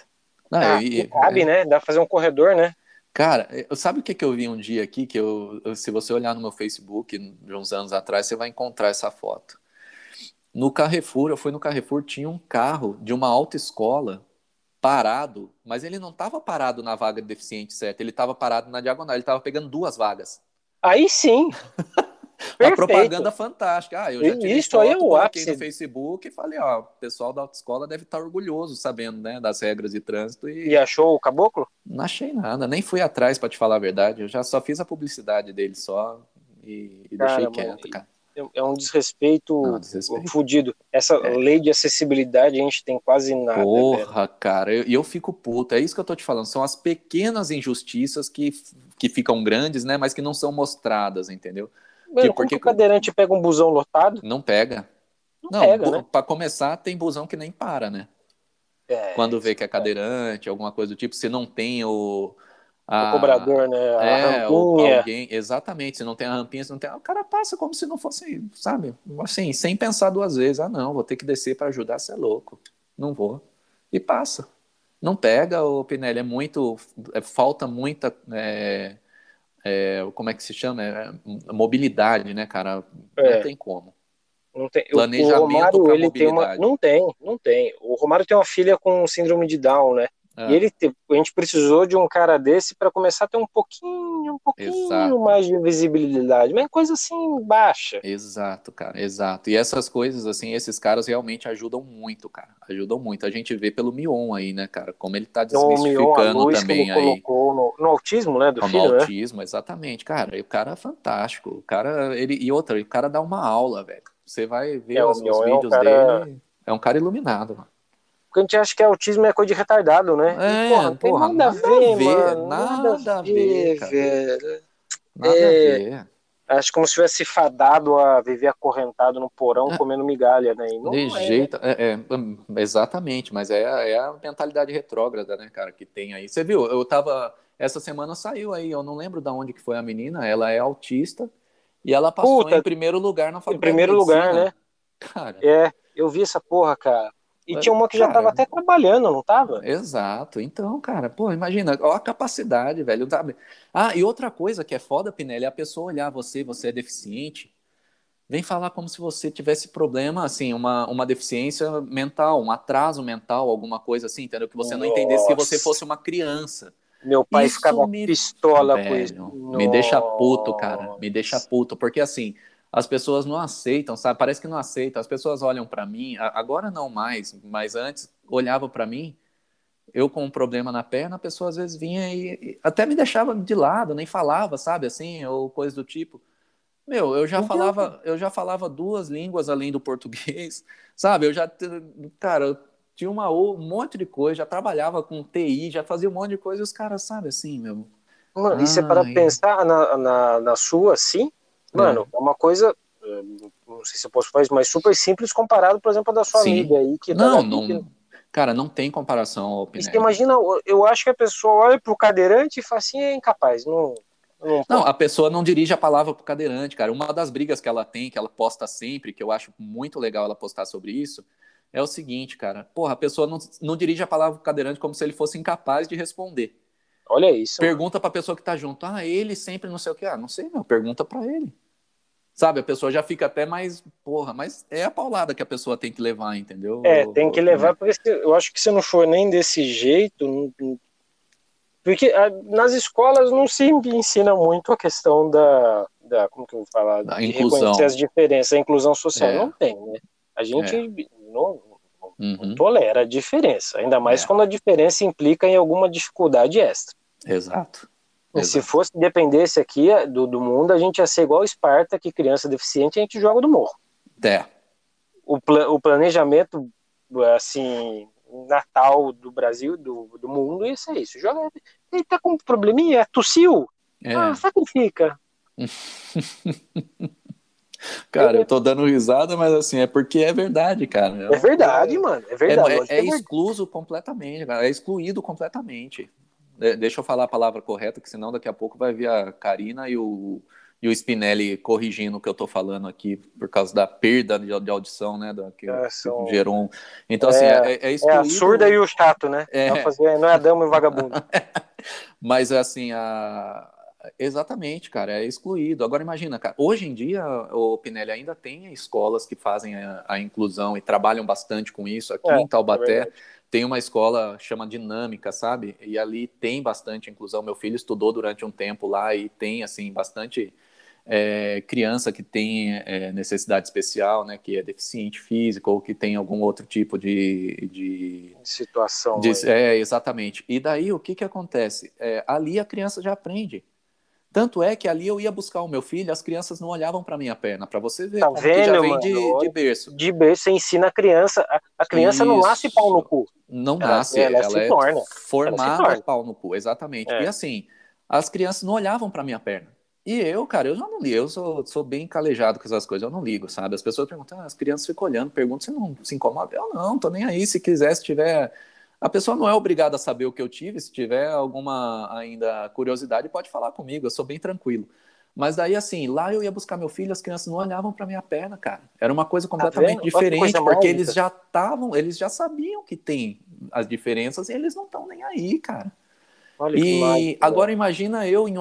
Não, ah, eu, cabe, é... né? Dá pra fazer um corredor, né? Cara, sabe o que, que eu vi um dia aqui? Que eu, se você olhar no meu Facebook de uns anos atrás, você vai encontrar essa foto. No Carrefour, eu fui no Carrefour, tinha um carro de uma autoescola parado, mas ele não estava parado na vaga de deficiente, certo? Ele estava parado na diagonal, ele estava pegando duas vagas. Aí sim! Uma propaganda fantástica. Ah, eu já tirei Isso foto, aí é o ápice. no Facebook e falei, ó, o pessoal da autoescola deve estar orgulhoso sabendo, né, das regras de trânsito. E, e achou o caboclo? Não achei nada, nem fui atrás para te falar a verdade. Eu já só fiz a publicidade dele só e, e cara, deixei quieto, cara. É, é um desrespeito, Não, desrespeito. fudido. Essa é. lei de acessibilidade a gente tem quase nada. Porra, cara, e eu, eu, fico puto. É isso que eu tô te falando. São as pequenas injustiças que, que ficam grandes, né? Mas que não são mostradas, entendeu? Mano, porque o cadeirante pega um busão lotado? Não pega. Não, não pega, né? Para começar, tem busão que nem para, né? É, Quando vê que é cadeirante, alguma coisa do tipo, se não tem o. A, o cobrador, né? A é, rampinha. alguém, exatamente, se não tem a rampinha, se não tem. O cara passa como se não fosse, sabe? Assim, sem pensar duas vezes. Ah, não, vou ter que descer para ajudar, você é louco. Não vou. E passa. Não pega, o Pinelli, é muito. É, falta muita. É, é, como é que se chama? É, mobilidade, né, cara? É. Não tem como. Não tem. Planejamento o Romário, ele tem uma. Não tem, não tem. O Romário tem uma filha com síndrome de Down, né? É. E ele, a gente precisou de um cara desse para começar a ter um pouquinho, pouquinho Exato. mais de visibilidade, mas coisa assim baixa. Exato, cara, exato. E essas coisas, assim, esses caras realmente ajudam muito, cara. Ajudam muito. A gente vê pelo Mion aí, né, cara, como ele tá desmistificando Mion, também aí. No, no, autismo, né, do no filho, No né? autismo, né? exatamente, cara. E o cara é fantástico. O cara, ele e outra, o cara dá uma aula, velho. Você vai ver é, os, os vídeos é um cara... dele. É um cara iluminado, mano. Porque a gente acha que autismo é coisa de retardado, né? É, e, porra, não porra, nada, nada, a ver, ver mano. Nada, nada a ver, velho. Nada é, a ver. Acho como se tivesse fadado a viver acorrentado no porão é. comendo migalha, né? de é. jeito, é, é, exatamente, mas é, é a mentalidade retrógrada, né, cara, que tem aí. Você viu, eu tava, essa semana saiu aí, eu não lembro de onde que foi a menina, ela é autista e ela passou Puta, em primeiro lugar na faculdade Em primeiro lugar, né? Cara. É, eu vi essa porra, cara. E tinha uma que cara, já estava até trabalhando, não estava? Exato. Então, cara, pô, imagina, ó a capacidade, velho. Ah, e outra coisa que é foda, Pinelli, é a pessoa olhar você, você é deficiente, vem falar como se você tivesse problema, assim, uma, uma deficiência mental, um atraso mental, alguma coisa assim, entendeu? Que você não entendesse que você fosse uma criança. Meu pai isso ficava me... pistola velho, com isso. Me deixa puto, cara. Me deixa puto. Porque assim, as pessoas não aceitam, sabe? Parece que não aceitam. As pessoas olham para mim, agora não mais, mas antes olhava para mim, eu com um problema na perna, a pessoa às vezes vinha e, e, até me deixava de lado, nem falava, sabe, assim, ou coisa do tipo. Meu, eu já falava, eu já falava duas línguas além do português, sabe? Eu já, cara, eu tinha uma, um monte de coisa, já trabalhava com TI, já fazia um monte de coisa, e os caras, sabe, assim, meu. Mano, ah, e você para pensar na, na, na sua, assim, Mano, é uma coisa, eh, não sei se eu posso falar isso, mas super simples comparado, por exemplo, da sua Sim. amiga aí. Que tá não, não, que... cara, não tem comparação ao Pinelli. Imagina, eu acho que a pessoa olha pro cadeirante e fala assim, é incapaz, não... Não, não, a pessoa não dirige a palavra pro cadeirante, cara. Uma das brigas que ela tem, que ela posta sempre, que eu acho muito legal ela postar sobre isso, é o seguinte, cara. Porra, a pessoa não, não dirige a palavra pro cadeirante como se ele fosse incapaz de responder. Olha isso. Pergunta mano. pra pessoa que tá junto. Ah, ele sempre não sei o que. Ah, não sei, não. Pergunta para ele. Sabe, a pessoa já fica até mais, porra, mas é a paulada que a pessoa tem que levar, entendeu? É, tem que levar, porque eu acho que se não for nem desse jeito, porque ah, nas escolas não se ensina muito a questão da, da como que eu vou falar, da inclusão. reconhecer as diferenças, a inclusão social é. não tem, né? A gente é. não, não uhum. tolera a diferença, ainda mais é. quando a diferença implica em alguma dificuldade extra. Exato. Se fosse dependesse aqui é, do, do mundo, a gente ia ser igual Esparta, que criança deficiente a gente joga do morro. É. O, pla o planejamento, assim, natal do Brasil, do, do mundo, isso é isso. Joga, ele tá com um probleminha, tossiu, é. ah, sacrifica. Cara, eu tô dando risada, mas assim, é porque é verdade, cara. É verdade, é, mano. É verdade. É, é, é excluso completamente, cara. É excluído completamente. Deixa eu falar a palavra correta, que senão daqui a pouco vai vir a Karina e o, e o Spinelli corrigindo o que eu estou falando aqui por causa da perda de, de audição, né? Da, que, é, são... gerou um... Então, assim, é, é, é, excluído... é a surda e o chato, né? É. Fazer, não é a dama e o vagabundo. Mas, assim, a... exatamente, cara, é excluído. Agora, imagina, cara, hoje em dia, o Pinelli ainda tem escolas que fazem a, a inclusão e trabalham bastante com isso aqui é, em Taubaté. É tem uma escola chama Dinâmica, sabe? E ali tem bastante inclusão. Meu filho estudou durante um tempo lá e tem assim bastante é, criança que tem é, necessidade especial, né? Que é deficiente físico ou que tem algum outro tipo de, de situação. De, é exatamente. E daí o que que acontece? É, ali a criança já aprende. Tanto é que ali eu ia buscar o meu filho, as crianças não olhavam para minha perna, para você ver. Tá vendo, já vem de, de, berço. De berço, você ensina a criança. A, a criança Isso. não nasce pau no cu. Não ela, nasce, ela, ela, é torna. formada ela pau no cu, exatamente. É. E assim, as crianças não olhavam para minha perna. E eu, cara, eu já não ligo, eu sou, sou bem calejado com essas coisas, eu não ligo, sabe? As pessoas perguntam, ah, as crianças ficam olhando, perguntam se não se incomoda. Eu não, tô nem aí, se quiser, se tiver a pessoa não é obrigada a saber o que eu tive, se tiver alguma ainda curiosidade, pode falar comigo, eu sou bem tranquilo. Mas daí, assim, lá eu ia buscar meu filho, as crianças não olhavam para minha perna, cara. Era uma coisa tá completamente tá diferente, porque eles já estavam, eles já sabiam que tem as diferenças e eles não estão nem aí, cara. Olha e mágico, agora imagina eu em,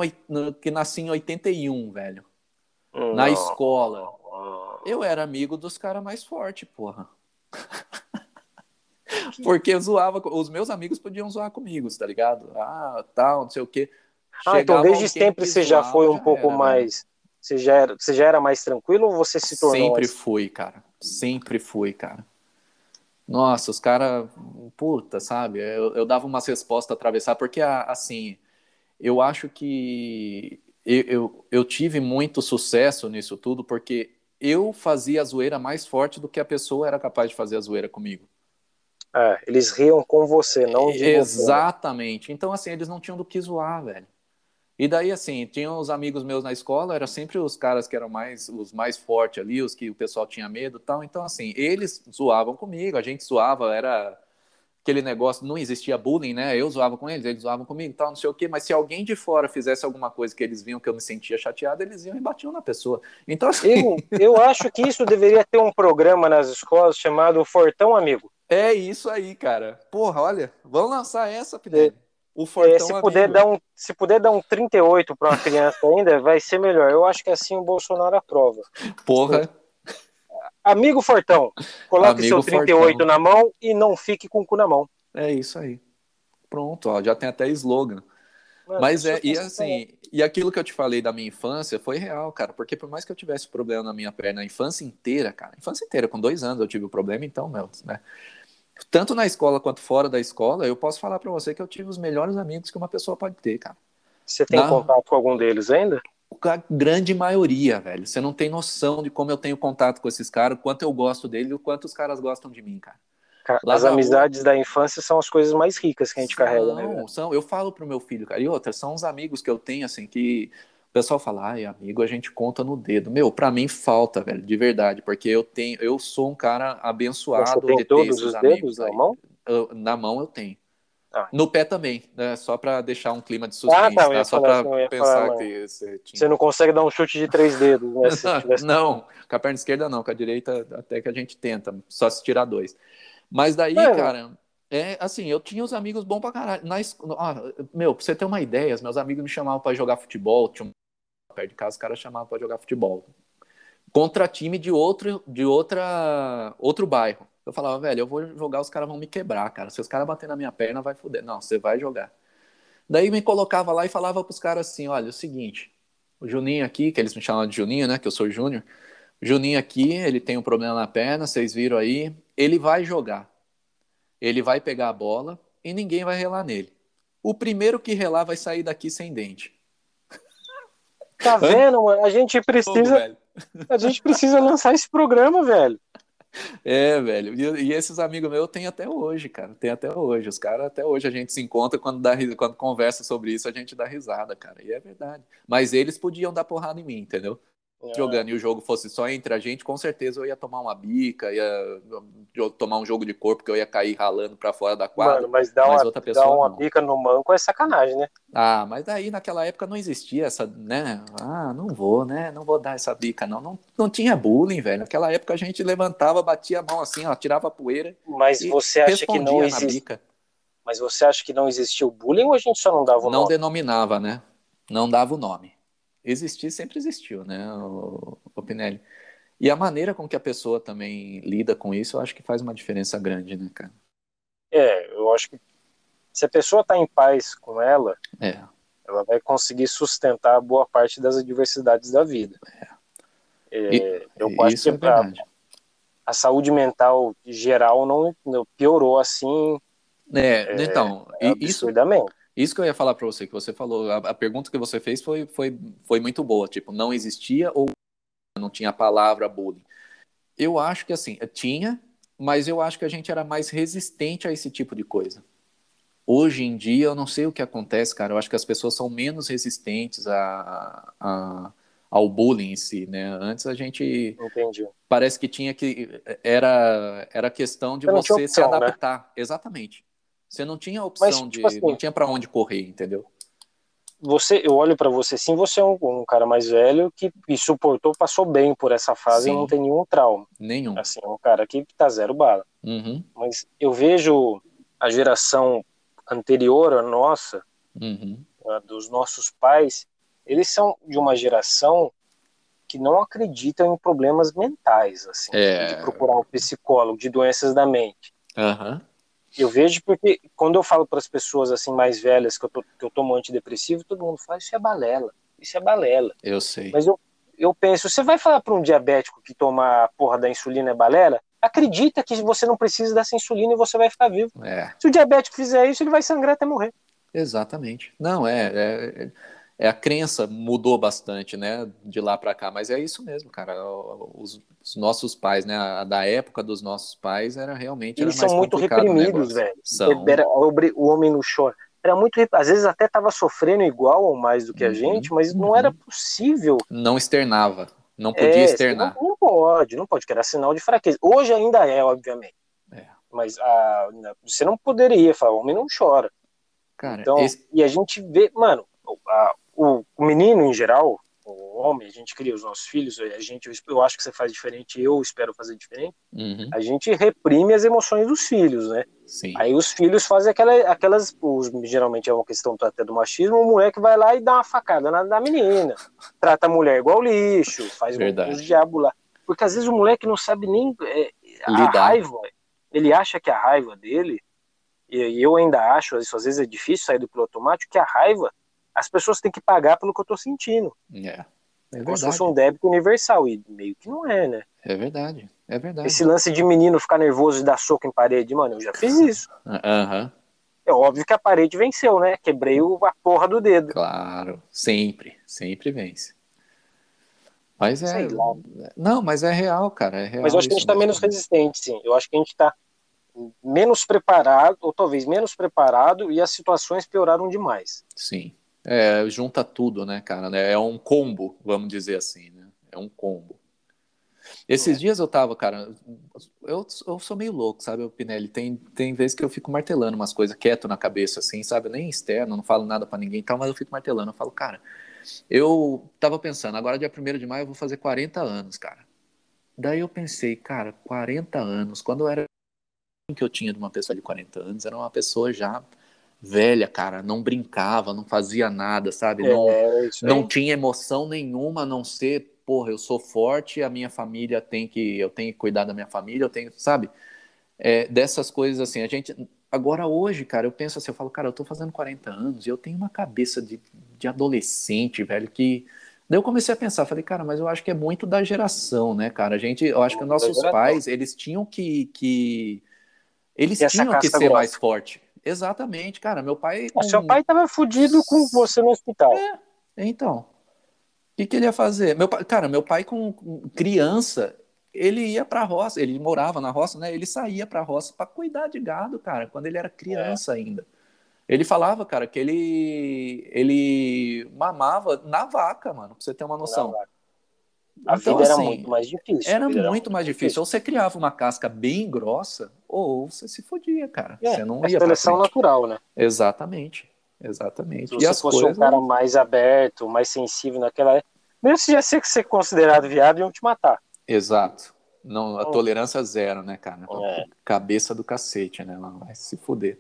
que nasci em 81, velho. Hum, na escola. Eu era amigo dos caras mais fortes, porra. Porque eu zoava, os meus amigos podiam zoar comigo, tá ligado? Ah, tal, não sei o quê. Ah, então desde sempre você já foi um já pouco era, mais. Você já, era, você já era mais tranquilo ou você se tornou? Sempre mais... fui, cara. Sempre fui, cara. Nossa, os caras. Puta, sabe? Eu, eu dava umas respostas atravessar, porque assim. Eu acho que eu, eu, eu tive muito sucesso nisso tudo, porque eu fazia a zoeira mais forte do que a pessoa era capaz de fazer a zoeira comigo. É, eles riam com você, não de Exatamente. Você. Então, assim, eles não tinham do que zoar, velho. E daí, assim, tinha os amigos meus na escola, eram sempre os caras que eram mais os mais fortes ali, os que o pessoal tinha medo e tal. Então, assim, eles zoavam comigo, a gente zoava, era aquele negócio, não existia bullying, né? Eu zoava com eles, eles zoavam comigo e tal, não sei o quê. Mas se alguém de fora fizesse alguma coisa que eles viam que eu me sentia chateado, eles iam e batiam na pessoa. Então, assim... eu, eu acho que isso deveria ter um programa nas escolas chamado Fortão Amigo. É isso aí, cara. Porra, olha, vamos lançar essa, Pinelli. É, o Fortão é, se puder dar um Se puder dar um 38 para uma criança ainda, vai ser melhor. Eu acho que assim o Bolsonaro aprova. Porra. Amigo Fortão, coloque Amigo seu 38 Fortão. na mão e não fique com o cu na mão. É isso aí. Pronto, ó, já tem até slogan. Mano, Mas é, e assim, e aquilo que eu te falei da minha infância foi real, cara, porque por mais que eu tivesse problema na minha perna a infância inteira, cara, a infância inteira, com dois anos eu tive o problema, então, meu, né? Tanto na escola quanto fora da escola, eu posso falar para você que eu tive os melhores amigos que uma pessoa pode ter, cara. Você tem na... contato com algum deles ainda? A grande maioria, velho. Você não tem noção de como eu tenho contato com esses caras, o quanto eu gosto deles e o quanto os caras gostam de mim, cara. as amizades rua... da infância são as coisas mais ricas que a gente são, carrega, né? São, eu falo pro meu filho, cara, e outra, são os amigos que eu tenho, assim, que pessoal fala, ai, amigo, a gente conta no dedo. Meu, para mim falta, velho, de verdade, porque eu tenho, eu sou um cara abençoado Você tem de todos os dedos na mão? Eu, na mão eu tenho. Ah. No pé também, né? Só para deixar um clima de suspense, ah, tá, tá? Só para pensar falar, que você tinha... Você não consegue dar um chute de três dedos, né? tivesse... não, com a perna esquerda não, com a direita até que a gente tenta, só se tirar dois. Mas daí, é. cara, é assim, eu tinha os amigos bons pra caralho. Na, ah, meu, pra você ter uma ideia, os meus amigos me chamavam para jogar futebol, tinha um perto de casa, os caras chamavam para jogar futebol. Contra time de outro, de outra, outro bairro. Eu falava, velho, eu vou jogar, os caras vão me quebrar, cara. Se os caras baterem na minha perna, vai foder. Não, você vai jogar. Daí me colocava lá e falava pros caras assim: olha, é o seguinte, o Juninho aqui, que eles me chamam de Juninho, né? Que eu sou Júnior. Juninho aqui, ele tem um problema na perna, vocês viram aí. Ele vai jogar. Ele vai pegar a bola e ninguém vai relar nele. O primeiro que relar vai sair daqui sem dente. Tá vendo, mano? A gente precisa. a gente precisa lançar esse programa, velho. É, velho. E, e, esses amigos meus tem até hoje, cara. Tem até hoje. Os caras até hoje a gente se encontra quando dá quando conversa sobre isso, a gente dá risada, cara. E é verdade. Mas eles podiam dar porrada em mim, entendeu? É. jogando e o jogo fosse só entre a gente, com certeza eu ia tomar uma bica, ia tomar um jogo de corpo que eu ia cair ralando para fora da quadra. Mano, mas dar uma, outra pessoa, dar uma bica no manco é sacanagem, né? Ah, mas daí naquela época não existia essa, né? Ah, não vou, né? Não vou dar essa bica, não. Não, não tinha bullying, velho. Naquela época a gente levantava, batia a mão assim, ó, tirava a poeira. Mas você acha que não existe. Mas você acha que não existia o bullying ou a gente só não dava o não nome? Não denominava, né? Não dava o nome existir sempre existiu, né, o, o Pinelli. E a maneira com que a pessoa também lida com isso, eu acho que faz uma diferença grande, né, cara? É, eu acho que se a pessoa está em paz com ela, é. ela vai conseguir sustentar boa parte das adversidades da vida. É. É, e, eu acho que é pra, a saúde mental geral não, não piorou assim. É, então, absurdamente. Isso, isso que eu ia falar para você, que você falou, a, a, pergunta que você fez foi, foi, foi muito boa, tipo, não existia ou não tinha a palavra bullying? Eu acho que assim, tinha, mas eu acho que a gente era mais resistente a esse tipo de coisa. Hoje em dia, eu não sei o que acontece, cara, eu acho que as pessoas são menos resistentes a, a ao bullying em si, né? Antes a gente Entendi. parece que tinha que era era questão de você opção, se né? adaptar, né? exatamente. Você não tinha opção Mas, tipo de. Assim, não tinha para onde correr, entendeu? Você, eu olho para você sim, você é um, um, cara mais velho que, que suportou, passou bem por essa fase sim. e não tem nenhum trauma. Nenhum. Assim, é um cara que tá zero bala. Uhum. Mas eu vejo a geração anterior à nossa, uhum. dos nossos pais, eles são de uma geração que não acreditam em problemas mentais, assim, é... de procurar um psicólogo, de doenças da mente. Uhum. Eu vejo porque quando eu falo para as pessoas assim mais velhas que eu, tô, que eu tomo antidepressivo, todo mundo fala isso é balela, isso é balela. Eu sei. Mas eu, eu penso, você vai falar para um diabético que toma a porra da insulina é balela? Acredita que você não precisa dessa insulina e você vai ficar vivo. É. Se o diabético fizer isso, ele vai sangrar até morrer. Exatamente. Não, é, é, é a crença mudou bastante, né, de lá para cá, mas é isso mesmo, cara. Os, os, nossos pais, né, a, da época dos nossos pais era realmente Eles era são muito reprimidos, velho. Era, o homem não chora. Era muito, às vezes até estava sofrendo igual ou mais do que a uhum, gente, mas não era uhum. possível. Não externava, não podia é, externar. Não, não, pode, não pode, que era sinal de fraqueza. Hoje ainda é, obviamente. É. Mas a, ah, você não poderia falar, o homem não chora. Cara, então, esse... e a gente vê, mano, a, o, o, menino em geral, o homem, a gente cria os nossos filhos, a gente, eu acho que você faz diferente, eu espero fazer diferente. Uhum. A gente reprime as emoções dos filhos, né? Sim. Aí os filhos fazem aquela, aquelas, os, geralmente é uma questão até do machismo, o moleque vai lá e dá uma facada na, na menina, trata a mulher igual lixo, faz Verdade. os diabos lá. Porque às vezes o moleque não sabe nem é, a Lidar. raiva, ele acha que a raiva dele, e eu ainda acho, isso às vezes é difícil sair do piloto automático, que a raiva as pessoas têm que pagar pelo que eu tô sentindo. É. É como se fosse um débito universal, e meio que não é, né? É verdade, é verdade. Esse lance de menino ficar nervoso e dar soco em parede, mano, eu já fiz isso. Uhum. É óbvio que a parede venceu, né? Quebrei a porra do dedo. Claro, sempre, sempre vence. Mas é. Não, mas é real, cara. É real mas eu acho que a gente tá menos resistente, sim. Eu acho que a gente tá menos preparado, ou talvez menos preparado, e as situações pioraram demais. Sim. É, junta tudo, né, cara? É um combo, vamos dizer assim, né? É um combo. Esses é. dias eu tava, cara, eu, eu sou meio louco, sabe, o Pinelli? Tem, tem vezes que eu fico martelando umas coisas quieto na cabeça, assim, sabe? Nem externo, não falo nada para ninguém e tal, mas eu fico martelando. Eu falo, cara, eu tava pensando, agora dia 1 de maio eu vou fazer 40 anos, cara. Daí eu pensei, cara, 40 anos, quando eu era que eu tinha de uma pessoa de 40 anos, era uma pessoa já velha, cara, não brincava, não fazia nada, sabe? Não, é, não tinha emoção nenhuma a não ser, porra, eu sou forte, a minha família tem que, eu tenho que cuidar da minha família, eu tenho, sabe? É, dessas coisas assim, a gente, agora hoje, cara, eu penso assim, eu falo, cara, eu tô fazendo 40 anos e eu tenho uma cabeça de, de adolescente, velho, que Daí eu comecei a pensar, falei, cara, mas eu acho que é muito da geração, né, cara? A gente, eu acho que nossos pais, eles tinham que, que eles tinham que ser grossa. mais forte. Exatamente, cara. Meu pai. Com... Seu pai tava fudido com você no hospital. É, então. O que, que ele ia fazer? Meu pai, cara, meu pai com criança, ele ia pra roça, ele morava na roça, né? Ele saía pra roça para cuidar de gado, cara, quando ele era criança é. ainda. Ele falava, cara, que ele ele mamava na vaca, mano, pra você ter uma noção. A então, vida assim, era muito mais difícil. Era muito, muito mais difícil. difícil. Ou você criava uma casca bem grossa, ou você se fodia, cara. É, você não ia seleção natural, né? Exatamente. Exatamente. Se e você fosse coisas... um cara mais aberto, mais sensível naquela época, mesmo se já ser considerado viado, iam te matar. Exato. Não, a hum. tolerância zero, né, cara? É. Cabeça do cacete, né? Vai se fuder.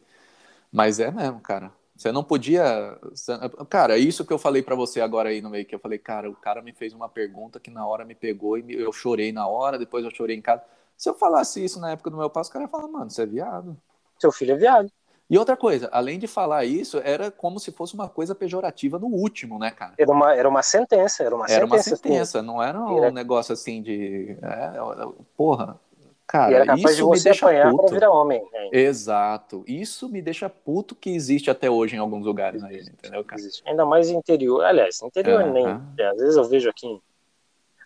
Mas é mesmo, cara. Você não podia. Cara, isso que eu falei para você agora aí no meio, que eu falei, cara, o cara me fez uma pergunta que na hora me pegou e eu chorei na hora, depois eu chorei em casa. Se eu falasse isso na época do meu pai, os caras iam falar, mano, você é viado. Seu filho é viado. E outra coisa, além de falar isso, era como se fosse uma coisa pejorativa no último, né, cara? Era uma, era uma sentença, era uma era sentença. Era uma sentença, não era um era... negócio assim de. É, porra, Cara, e era capaz isso de você me deixa apanhar puto. pra virar homem. Né? Exato. Isso me deixa puto que existe até hoje em alguns lugares aí, entendeu, cara? Existe. Ainda mais interior. Aliás, interior nem. Às vezes eu vejo aqui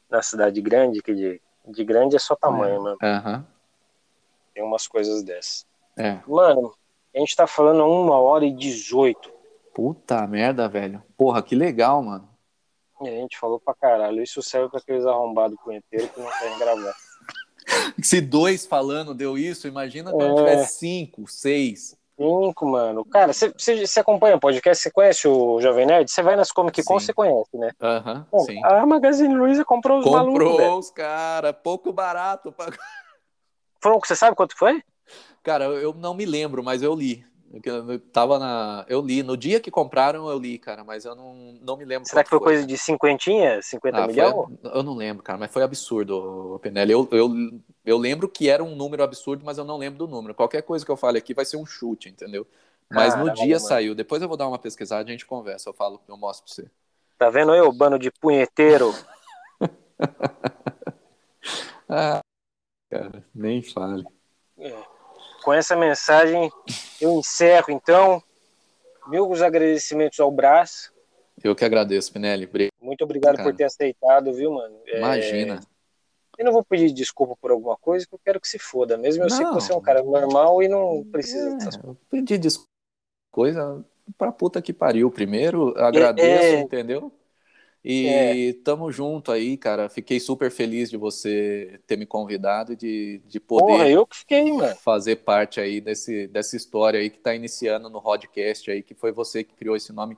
na cidade grande, que de, de grande é só tamanho, é. mano. Uhum. Tem umas coisas dessas. É. Mano, a gente tá falando uma hora e dezoito. Puta merda, velho. Porra, que legal, mano. E a gente falou pra caralho. Isso serve pra aqueles arrombados punheteiros que não querem gravar. Se dois falando deu isso, imagina quando é. tiver cinco, seis. Cinco, mano. Cara, você acompanha o podcast, você conhece o Jovem Nerd? Você vai nas Comic Con, você conhece, né? Aham, sim. A Magazine Luiza comprou os comprou malucos. Comprou os cara, pouco barato. Pra... Foram, você sabe quanto foi? Cara, eu não me lembro, mas eu li. Eu tava na. Eu li. No dia que compraram, eu li, cara, mas eu não, não me lembro. Será que foi, foi, coisa de cinquentinha? 50 ah, milhões? eu não lembro, cara, mas foi absurdo, Penelli. Eu, eu, eu lembro que era um número absurdo, mas eu não lembro do número. Qualquer coisa que eu fale aqui vai ser um chute, entendeu? Mas no dia mano. saiu. Depois eu vou dar uma pesquisada, a gente conversa. Eu falo, eu mostro pra você. Tá vendo eu, bando de punheteiro? ah, cara, nem fale. É. Com essa mensagem, eu encerro então. Meus agradecimentos ao Brás. Eu que agradeço, Pinelli. Muito obrigado cara. por ter aceitado, viu, mano? É, Imagina. Eu não vou pedir desculpa por alguma coisa, porque eu quero que se foda. Mesmo eu não. sei que você é um cara normal e não precisa é, dessas coisas. Pedir desculpa coisa pra puta que pariu. Primeiro, agradeço, é, é... entendeu? E é. tamo junto aí, cara. Fiquei super feliz de você ter me convidado e de, de poder Porra, eu que fiquei, fazer parte aí desse, dessa história aí que tá iniciando no podcast aí, que foi você que criou esse nome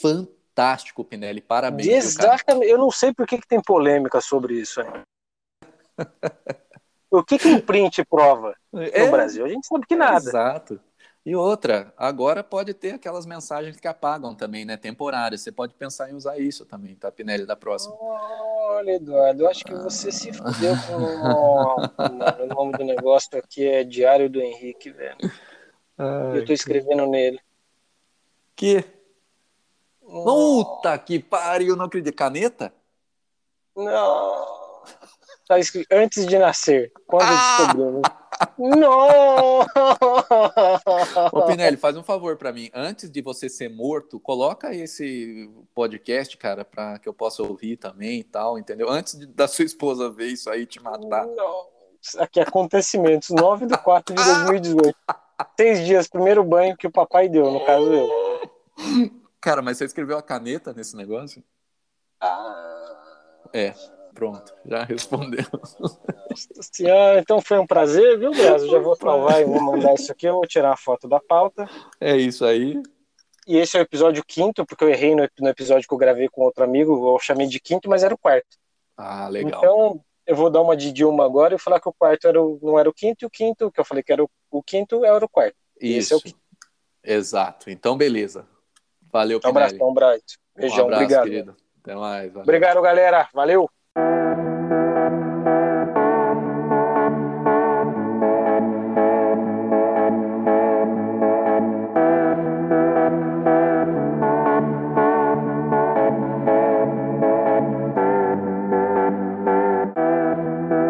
fantástico, Pinelli. Parabéns. Exatamente. Eu não sei por que, que tem polêmica sobre isso aí. o que, que um print prova é, no Brasil? A gente sabe que nada. Exato. E outra, agora pode ter aquelas mensagens que apagam também, né? Temporárias. Você pode pensar em usar isso também, tá, Pinelli, da próxima. Olha, Eduardo, eu acho que você se fudeu com o nome do negócio aqui é Diário do Henrique, velho. Ai, eu tô escrevendo que... nele. Que? Puta que pariu, não acredito. Caneta? Não. Tá escrito antes de nascer. Quando ah! descobrimos. Não! Ô Pinelli, faz um favor para mim. Antes de você ser morto, coloca esse podcast, cara, para que eu possa ouvir também e tal, entendeu? Antes de, da sua esposa ver isso aí te matar. Não. Aqui, acontecimentos, 9 de 4 de 2018. Seis dias, primeiro banho que o papai deu, no caso eu. Cara, mas você escreveu a caneta nesse negócio? Ah. É. Pronto, já respondeu. Senhora, então foi um prazer, viu, Brasil? Já vou salvar e vou mandar isso aqui, eu vou tirar a foto da pauta. É isso aí. E esse é o episódio quinto, porque eu errei no, episódio que eu gravei com outro amigo, eu chamei de quinto, mas era o quarto. Ah, legal. Então, eu vou dar uma de Dilma agora e falar que o quarto era o, não era o quinto, e o quinto, que eu falei que era o, o quinto, era o quarto. Isso. É o Exato. Então, beleza. Valeu, um abraço, um abraço. Beijão, um abraço, obrigado. Querido. Até mais. Valeu. Obrigado, galera. Valeu.